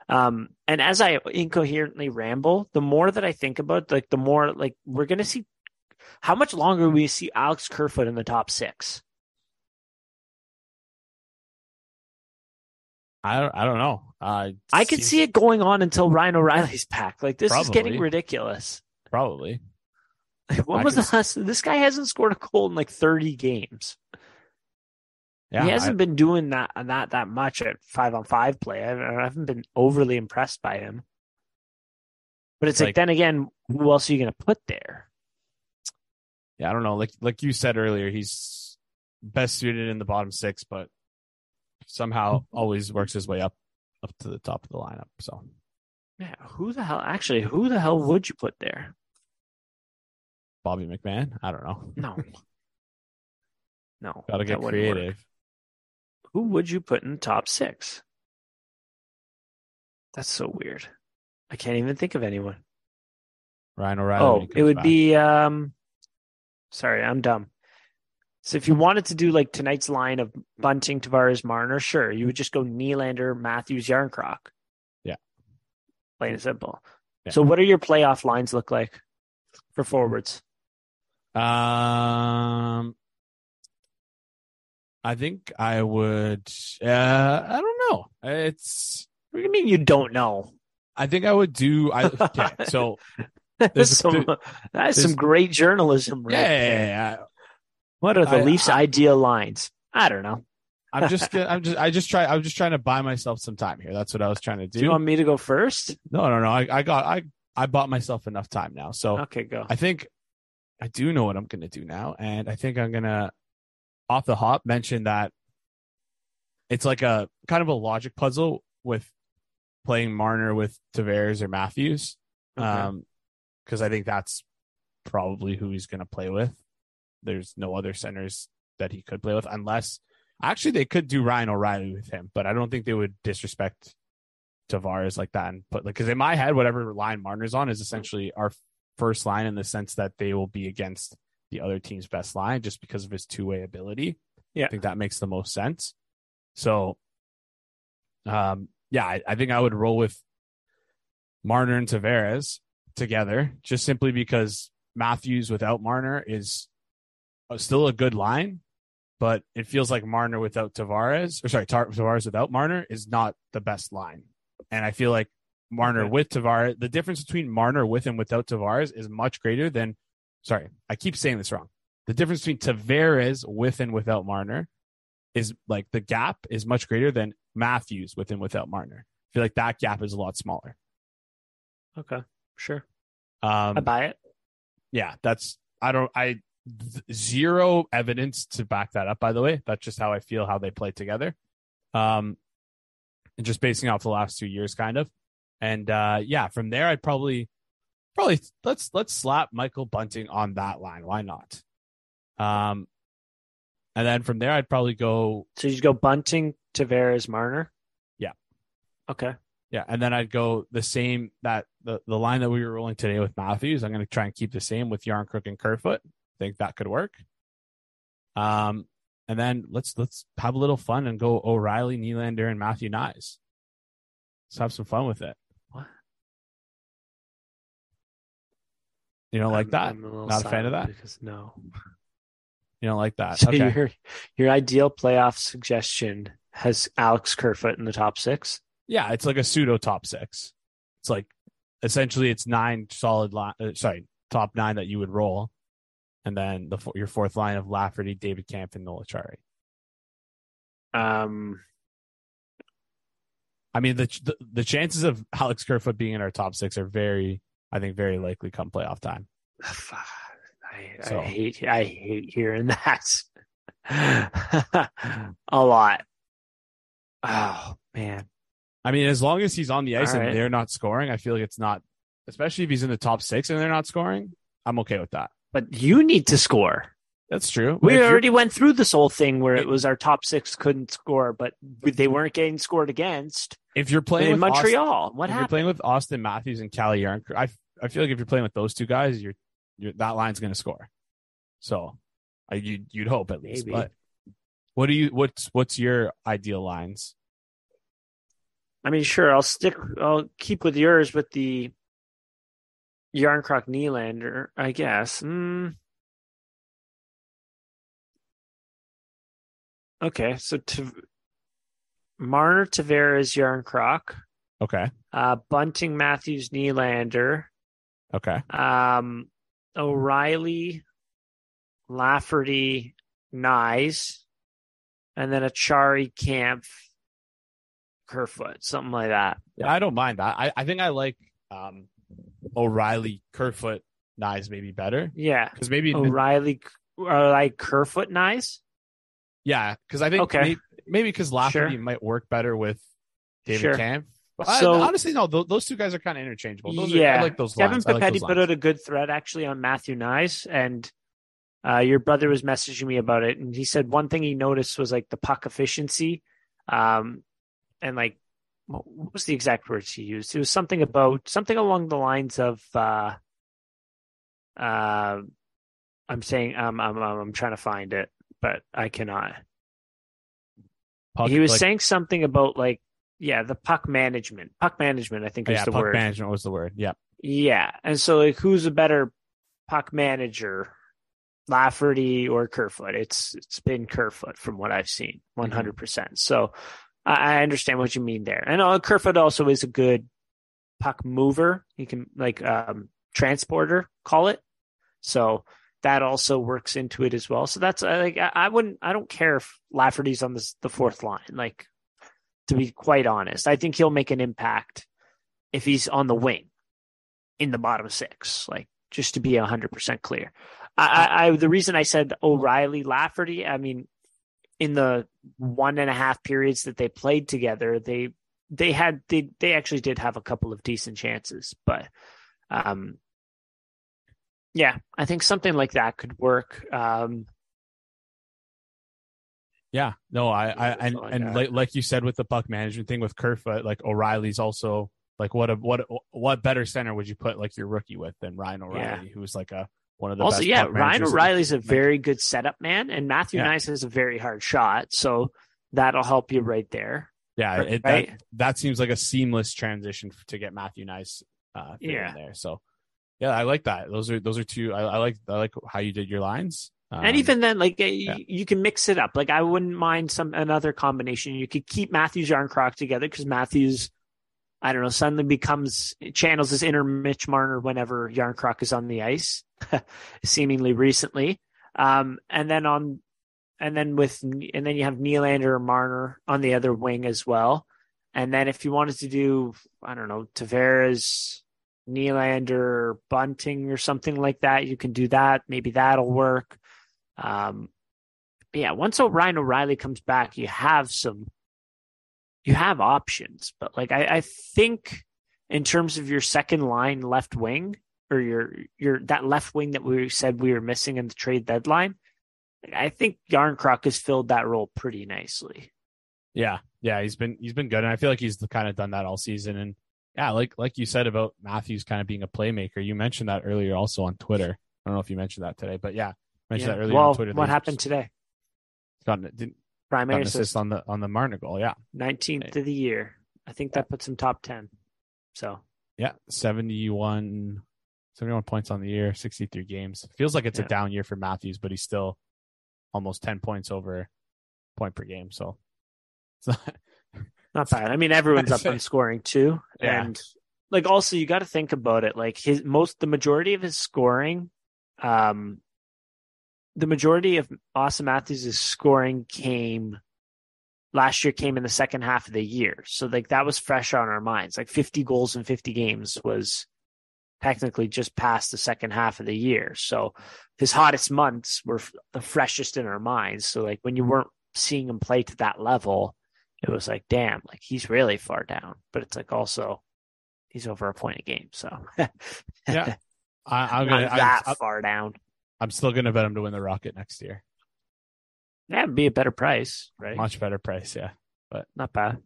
Um, and as I incoherently ramble, the more that I think about, like the more like we're gonna see how much longer we see Alex Kerfoot in the top six. I don't, I don't know. Uh, I could see it going on until Ryan O'Reilly's back. Like this probably, is getting ridiculous. Probably. When I was the last? This guy hasn't scored a goal in like thirty games. Yeah, he hasn't I, been doing that that that much at five on five play. I, I haven't been overly impressed by him. But it's like, like then again, who else are you going to put there? Yeah, I don't know. Like like you said earlier, he's best suited in the bottom six, but somehow always works his way up up to the top of the lineup. So Yeah, who the hell? Actually, who the hell would you put there? Bobby McMann. I don't know. No, no. Got to get creative. Who would you put in the top six? That's so weird. I can't even think of anyone. Ryan O'Reilly. Oh, it would back. be. um Sorry, I'm dumb. So if you wanted to do like tonight's line of Bunting, Tavares, Marner, sure, you would just go Nylander, Matthews, Järnkrok. Yeah. plain and simple. Yeah. So what are your playoff lines look like for forwards? Um, I think I would. Uh, I don't know. It's. What do you mean you don't know? I think I would do. I okay. So There's- some, that's some great journalism, right? yeah, yeah, yeah, yeah. What are the I- Leafs' I- ideal lines? I don't know. I'm just. I'm just. I just try. I'm just trying to buy myself some time here. That's what I was trying to do. Do you want me to go first? no, no, no. I, I got. I. I bought myself enough time now. So Okay, go. I think I do know what I'm going to do now, and I think I'm going to off the hop mention that it's like a kind of a logic puzzle with playing Marner with Tavares or Matthews, Okay. um, because I think that's probably who he's going to play with. There's no other centers that he could play with, unless actually they could do Ryan O'Reilly with him, but I don't think they would disrespect Tavares like that and put like because in my head, whatever line Marner's on is essentially our first line in the sense that they will be against the other team's best line just because of his two way ability. Yeah. I think that makes the most sense. So, um, yeah, I, I think I would roll with Marner and Tavares together just simply because Matthews without Marner is still a good line, but it feels like Marner without Tavares, or sorry, Tar- Tavares without Marner is not the best line. And I feel like Marner Okay. with Tavares, the difference between Marner with and without Tavares is much greater than, sorry, I keep saying this wrong. The difference between Tavares with and without Marner is like the gap is much greater than Matthews with and without Marner. I feel like that gap is a lot smaller. Okay, sure. Um, I buy it. yeah, that's I don't I zero evidence to back that up. By the way, that's just how I feel how they play together. Um, and just basing off the last two years, kind of. And uh, yeah, from there, I'd probably probably let's let's slap Michael Bunting on that line. Why not? Um, and then from there, I'd probably go So you go Bunting, Tavares, Marner. Yeah. Okay. Yeah, and then I'd go the same that the, the line that we were rolling today with Matthews. I'm going to try and keep the same with Järnkrok and Kerfoot. I think that could work. Um, and then let's let's have a little fun and go O'Reilly, Nylander, and Matthew Knies. Let's have some fun with it. You don't like that? I'm a Not a fan of that? Because no. You don't like that? So okay. your your ideal playoff suggestion has Alex Kerfoot in the top six. Yeah, it's like a pseudo top six. It's like essentially it's nine solid line. Uh, sorry, top nine that you would roll, and then the your fourth line of Lafferty, David Kämpf, and Noel Acciari. Um, I mean, the, the the chances of Alex Kerfoot being in our top six are very, I think, very likely come playoff time. Ah, I, So- I hate I hate hearing that a lot. Oh man, I mean, as long as he's on the ice All and right. they're not scoring, I feel like it's not, especially if he's in the top six and they're not scoring. I'm okay with that. but you need to score. That's true. We If already went through this whole thing where it was our top six couldn't score, but they weren't getting scored against if you're playing in Austin- Montreal. what if you're happened? playing with Auston Matthews and Cali Yarn, I I feel like if you're playing with those two guys, you're, you're that line's going to score. So, I, you you'd hope at least. Maybe. But what do you what's what's your ideal lines? I mean, sure, I'll stick. I'll keep with yours with the Järnkrok Nylander, I guess. Mm. Okay, so to Marner, Tavares, Järnkrok, Okay, uh, Bunting, Matthews, Nylander, okay, um, O'Reilly, Lafferty, Knies, and then a Chari Kämpf, Kerfoot, something like that. yeah, I don't mind that. I I think I like um O'Reilly, Kerfoot, Knies maybe better Yeah. because maybe O'Reilly or like Kerfoot Knies. yeah because I think Okay. maybe because Lafferty Sure. might work better with David Sure. Kämpf But I- So- honestly, no, those, those two guys are kind of interchangeable. Those are, yeah, I like those Kevin lines. Like Papetti those put out a good thread actually on Matthew Knies, and uh, your brother was messaging me about it, and he said one thing he noticed was like the puck efficiency, um, and like what what was the exact words he used? It was something about something along the lines of, uh, uh, I'm saying um, I'm I'm I'm trying to find it, but I cannot. Puck, he was like- saying something about like yeah the puck management puck management i think is the word. yeah, the puck word management was the word. Yeah. yeah and so like who's a better puck manager lafferty or kerfoot it's it's been kerfoot from what i've seen 100% so I, I understand what you mean there and uh, kerfoot also is a good puck mover he can like um transporter call it so that also works into it as well. So that's uh, like I, I wouldn't I don't care if Lafferty's on this, the fourth line. Like to be quite honest, I think he'll make an impact if he's on the wing in the bottom six. Like just to be hundred percent clear. I, I, I the reason I said O'Reilly Lafferty, I mean, in the one and a half periods that they played together, they they had they they actually did have a couple of decent chances, but um yeah, I think something like that could work. Um, Yeah, no, I, I and and like, like you said with the puck management thing with Kerfoot, like O'Reilly's also like what a what what better center would you put like your rookie with than Ryan O'Reilly, who's like a one of the also, yeah, Ryan. O'Reilly's a very good setup man, and Matthew Yeah. Knies has a very hard shot, so that'll help you right there. Yeah, it, that that seems like a seamless transition to get Matthew Knies uh, Yeah. in there. So yeah, I like that. Those are those are two. I, I like I like how you did your lines. Um, and even then, like uh, yeah. you, you can mix it up. Like I wouldn't mind some another combination. You could keep Matthews Järnkrok together because Matthews, I don't know, suddenly becomes channels his inner Mitch Marner whenever Järnkrok is on the ice, seemingly recently. Um, and then on, and then with, and then you have Nylander or Marner on the other wing as well. And then if you wanted to do, I don't know, Tavares, Nylander, Bunting, or something like that, you can do that. Maybe that'll work. Um, yeah, once Ryan O'Reilly comes back, you have some, you have options. But like, I, I think in terms of your second line left wing or your your that left wing that we said we were missing in the trade deadline, I think Järnkrok has filled that role pretty nicely. Yeah, yeah, he's been he's been good, and I feel like he's kind of done that all season. And yeah, like like you said about Matthews kind of being a playmaker, you mentioned that earlier also on Twitter. I don't know if you mentioned that today, but yeah, mentioned Yeah. that earlier well, on Twitter. what happened today? Got, an- didn't, got Primary an assist assist, on the on the Marner goal. Yeah, nineteenth of the year. I think that puts him top ten. So yeah, 71, 71 points on the year, sixty three games. Feels like it's Yeah. a down year for Matthews, but he's still almost ten points over point per game. So it's not, Not bad. I mean, everyone's up on scoring too, Yeah. and like also you got to think about it. Like his most, the majority of his scoring, um, the majority of Auston Matthews' scoring came last year. Came in the second half of the year, so like that was fresh on our minds. Like fifty goals in fifty games was technically just past the second half of the year. So his hottest months were the freshest in our minds. So like when you weren't seeing him play to that level it was like, damn, like he's really far down. But it's like also he's over a point a game, so yeah. I, I'm gonna. that I, far down. I'm still gonna bet him to win the Rocket next year. Yeah, it'd be a better price, right? Much better price. Yeah. But not bad.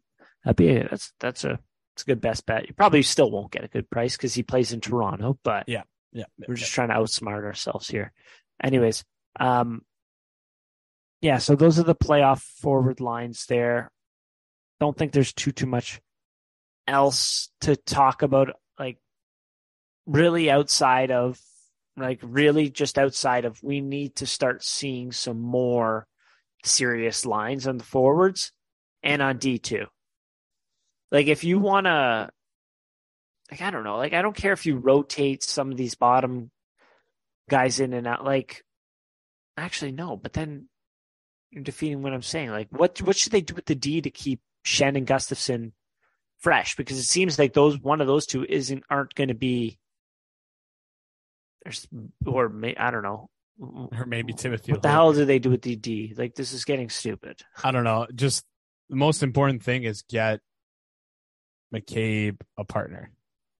That'd be that's that's a it's a good best bet. You probably still won't get a good price because he plays in Toronto, but Yeah. Yeah. we're just trying to outsmart ourselves here. Anyways, um, yeah. So those are the playoff forward lines there. Don't think there's too too much else to talk about. Like really outside of like really just outside of we need to start seeing some more serious lines on the forwards and on D two. Like if you want to like I don't know, like I don't care if you rotate some of these bottom guys in and out. Like actually no, but then you're defeating what I'm saying. Like what what should they do with the D to keep Shannon Gustafsson fresh? Because it seems like those one of those two isn't aren't going to be. There's or may, I don't know. Or maybe Timothy. What the Holt. hell do they do with the D? Like this is getting stupid. I don't know. Just the most important thing is get McCabe a partner.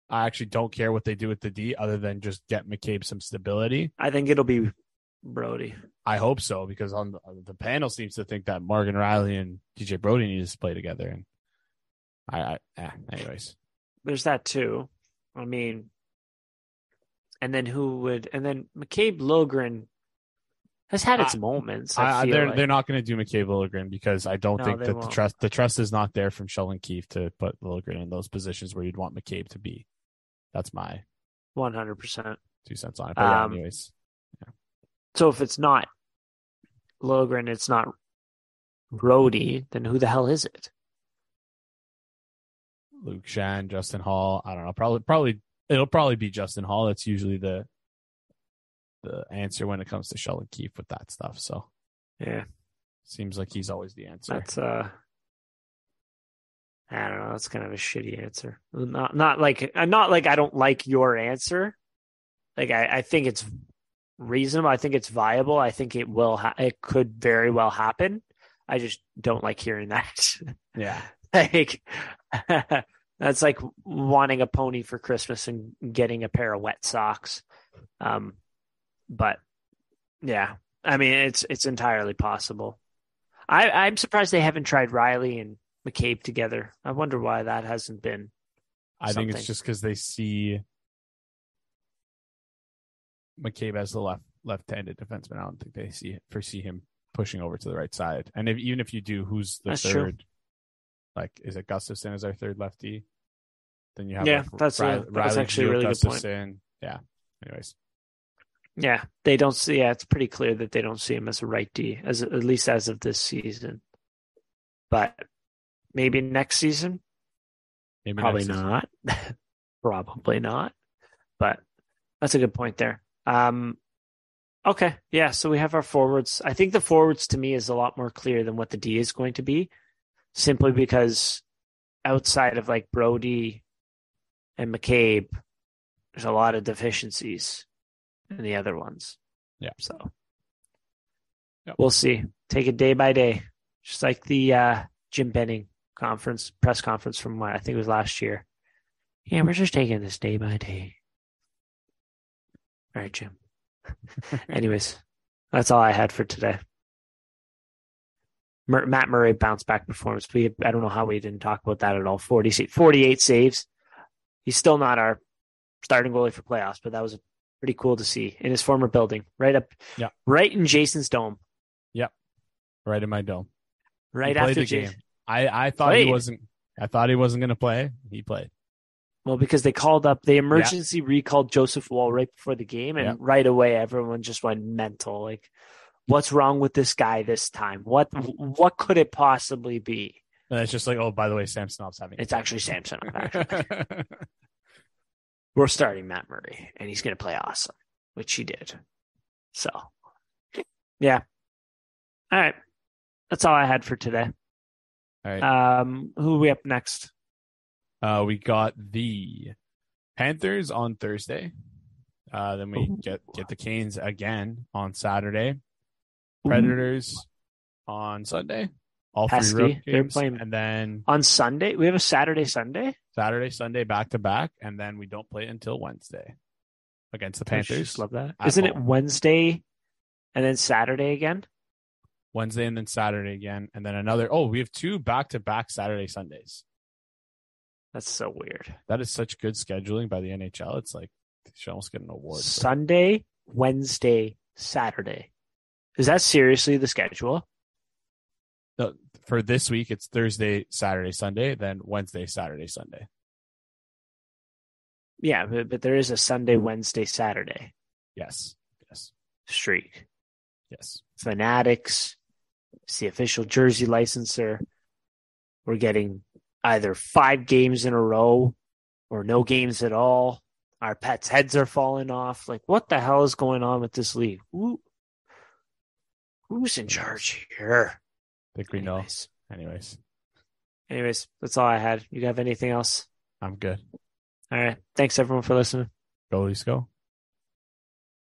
I actually don't care what they do with the D other than just get McCabe some stability. I think it'll be Brodie. I hope so because on the, the panel seems to think that Morgan Rielly and TJ Brodie need to play together. And I, I eh, anyways, There's that too. I mean, and then who would? And then McCabe Liljegren has had its I- moments. I, I, they're like. they're not going to do McCabe Liljegren because I don't No, think that the won't. trust the trust is not there from Sheldon Keefe to put Liljegren in those positions where you'd want McCabe to be. That's my 100%. two cents on it. But yeah, Um, anyways, So if it's not Liljegren, it's not Brodie, then who the hell is it? Luke Schenn, Justin Holl. I don't know. Probably probably it'll probably be Justin Holl. That's usually the the answer when it comes to Sheldon Keefe with that stuff. So Yeah, seems like he's always the answer. that's uh I don't know. That's kind of a shitty answer. Not not like uh, not like I don't like your answer. Like I, I think it's reasonable. I think it's viable. I think it will. Ha- it could very well happen. I just don't like hearing that. yeah. like that's like wanting a pony for Christmas and getting a pair of wet socks. Um, but yeah, I mean it's it's entirely possible. I I'm surprised they haven't tried Rielly and McCabe together. I wonder why that hasn't been. I think it's just because they see McCabe as the left left-handed defenseman. I don't think they see foresee him pushing over to the right side. And if even if you do, who's the That's third? true. Like, is it Gustafsson as our third lefty? Then you have Yeah, like, that's a- that's Rielly, actually a really good point. Gustafsson. Yeah. Anyways, Yeah, they don't see. Yeah, it's pretty clear that they don't see him as a right D, as at least as of this season. But maybe next season. maybe Probably next season. not. Probably not. But that's a good point there. Um, okay, yeah. So we have our forwards. I think the forwards to me is a lot more clear than what the D is going to be, simply because outside of like Brodie and McCabe, there's a lot of deficiencies in the other ones. Yeah. So Yep. we'll see. Take it day by day, just like the uh, Jim Benning conference press conference from what I think it was last year. Yeah, we're just taking this day by day. All right, Jim. Anyways, that's all I had for today. Mur- Matt Murray bounce back performance. We I don't know how we didn't talk about that at all. 40, 48 saves. He's still not our starting goalie for playoffs, but that was pretty cool to see in his former building, right up, Yeah. right in Jason's dome, Yep, right in my dome. right He after the Jason. game. I I thought Played. he wasn't. I thought he wasn't going to play. He played. Well, because they called up, they emergency recalled Joseph Woll right before the game, and Yeah. right away everyone just went mental. Like, what's wrong with this guy this time? What what could it possibly be? And it's just like, oh, by the way, Samsonov's having. It's actually Samsonov. Actually, we're starting Matt Murray, and he's going to play awesome, which he did. So, yeah. All right, that's all I had for today. All right. Um, who are we up next? Uh, we got the Panthers on Thursday. Uh, then we Ooh. get get the Canes again on Saturday. Mm-hmm. Predators on Sunday. All three Pesky. road They're games, playing- and then On Sunday, we have a Saturday Sunday. Saturday, Sunday back to back, and then we don't play until Wednesday against the I Panthers. just love that. at Isn't it. Wednesday and then Saturday again? Wednesday and then Saturday again, and then another. Oh, we have two back to back Saturday Sundays. That's so weird. That is such good scheduling by the NHL. It's like they should almost get an award. Sunday, Wednesday, Saturday. Is that seriously the schedule? No, for this week, it's Thursday, Saturday, Sunday, then Wednesday, Saturday, Sunday. Yeah, but, but there is a Sunday, Wednesday, Saturday Yes, yes, streak. yes. Fanatics, it's the official jersey licensor. We're getting either five games in a row or no games at all. Our pets' heads are falling off. Like, what the hell is going on with this league? Who, who's in charge here? I think we know. Anyways. Anyways, Anyways, that's all I had. You have anything else? I'm good. All right. Thanks everyone for listening. Go, Leafs, go.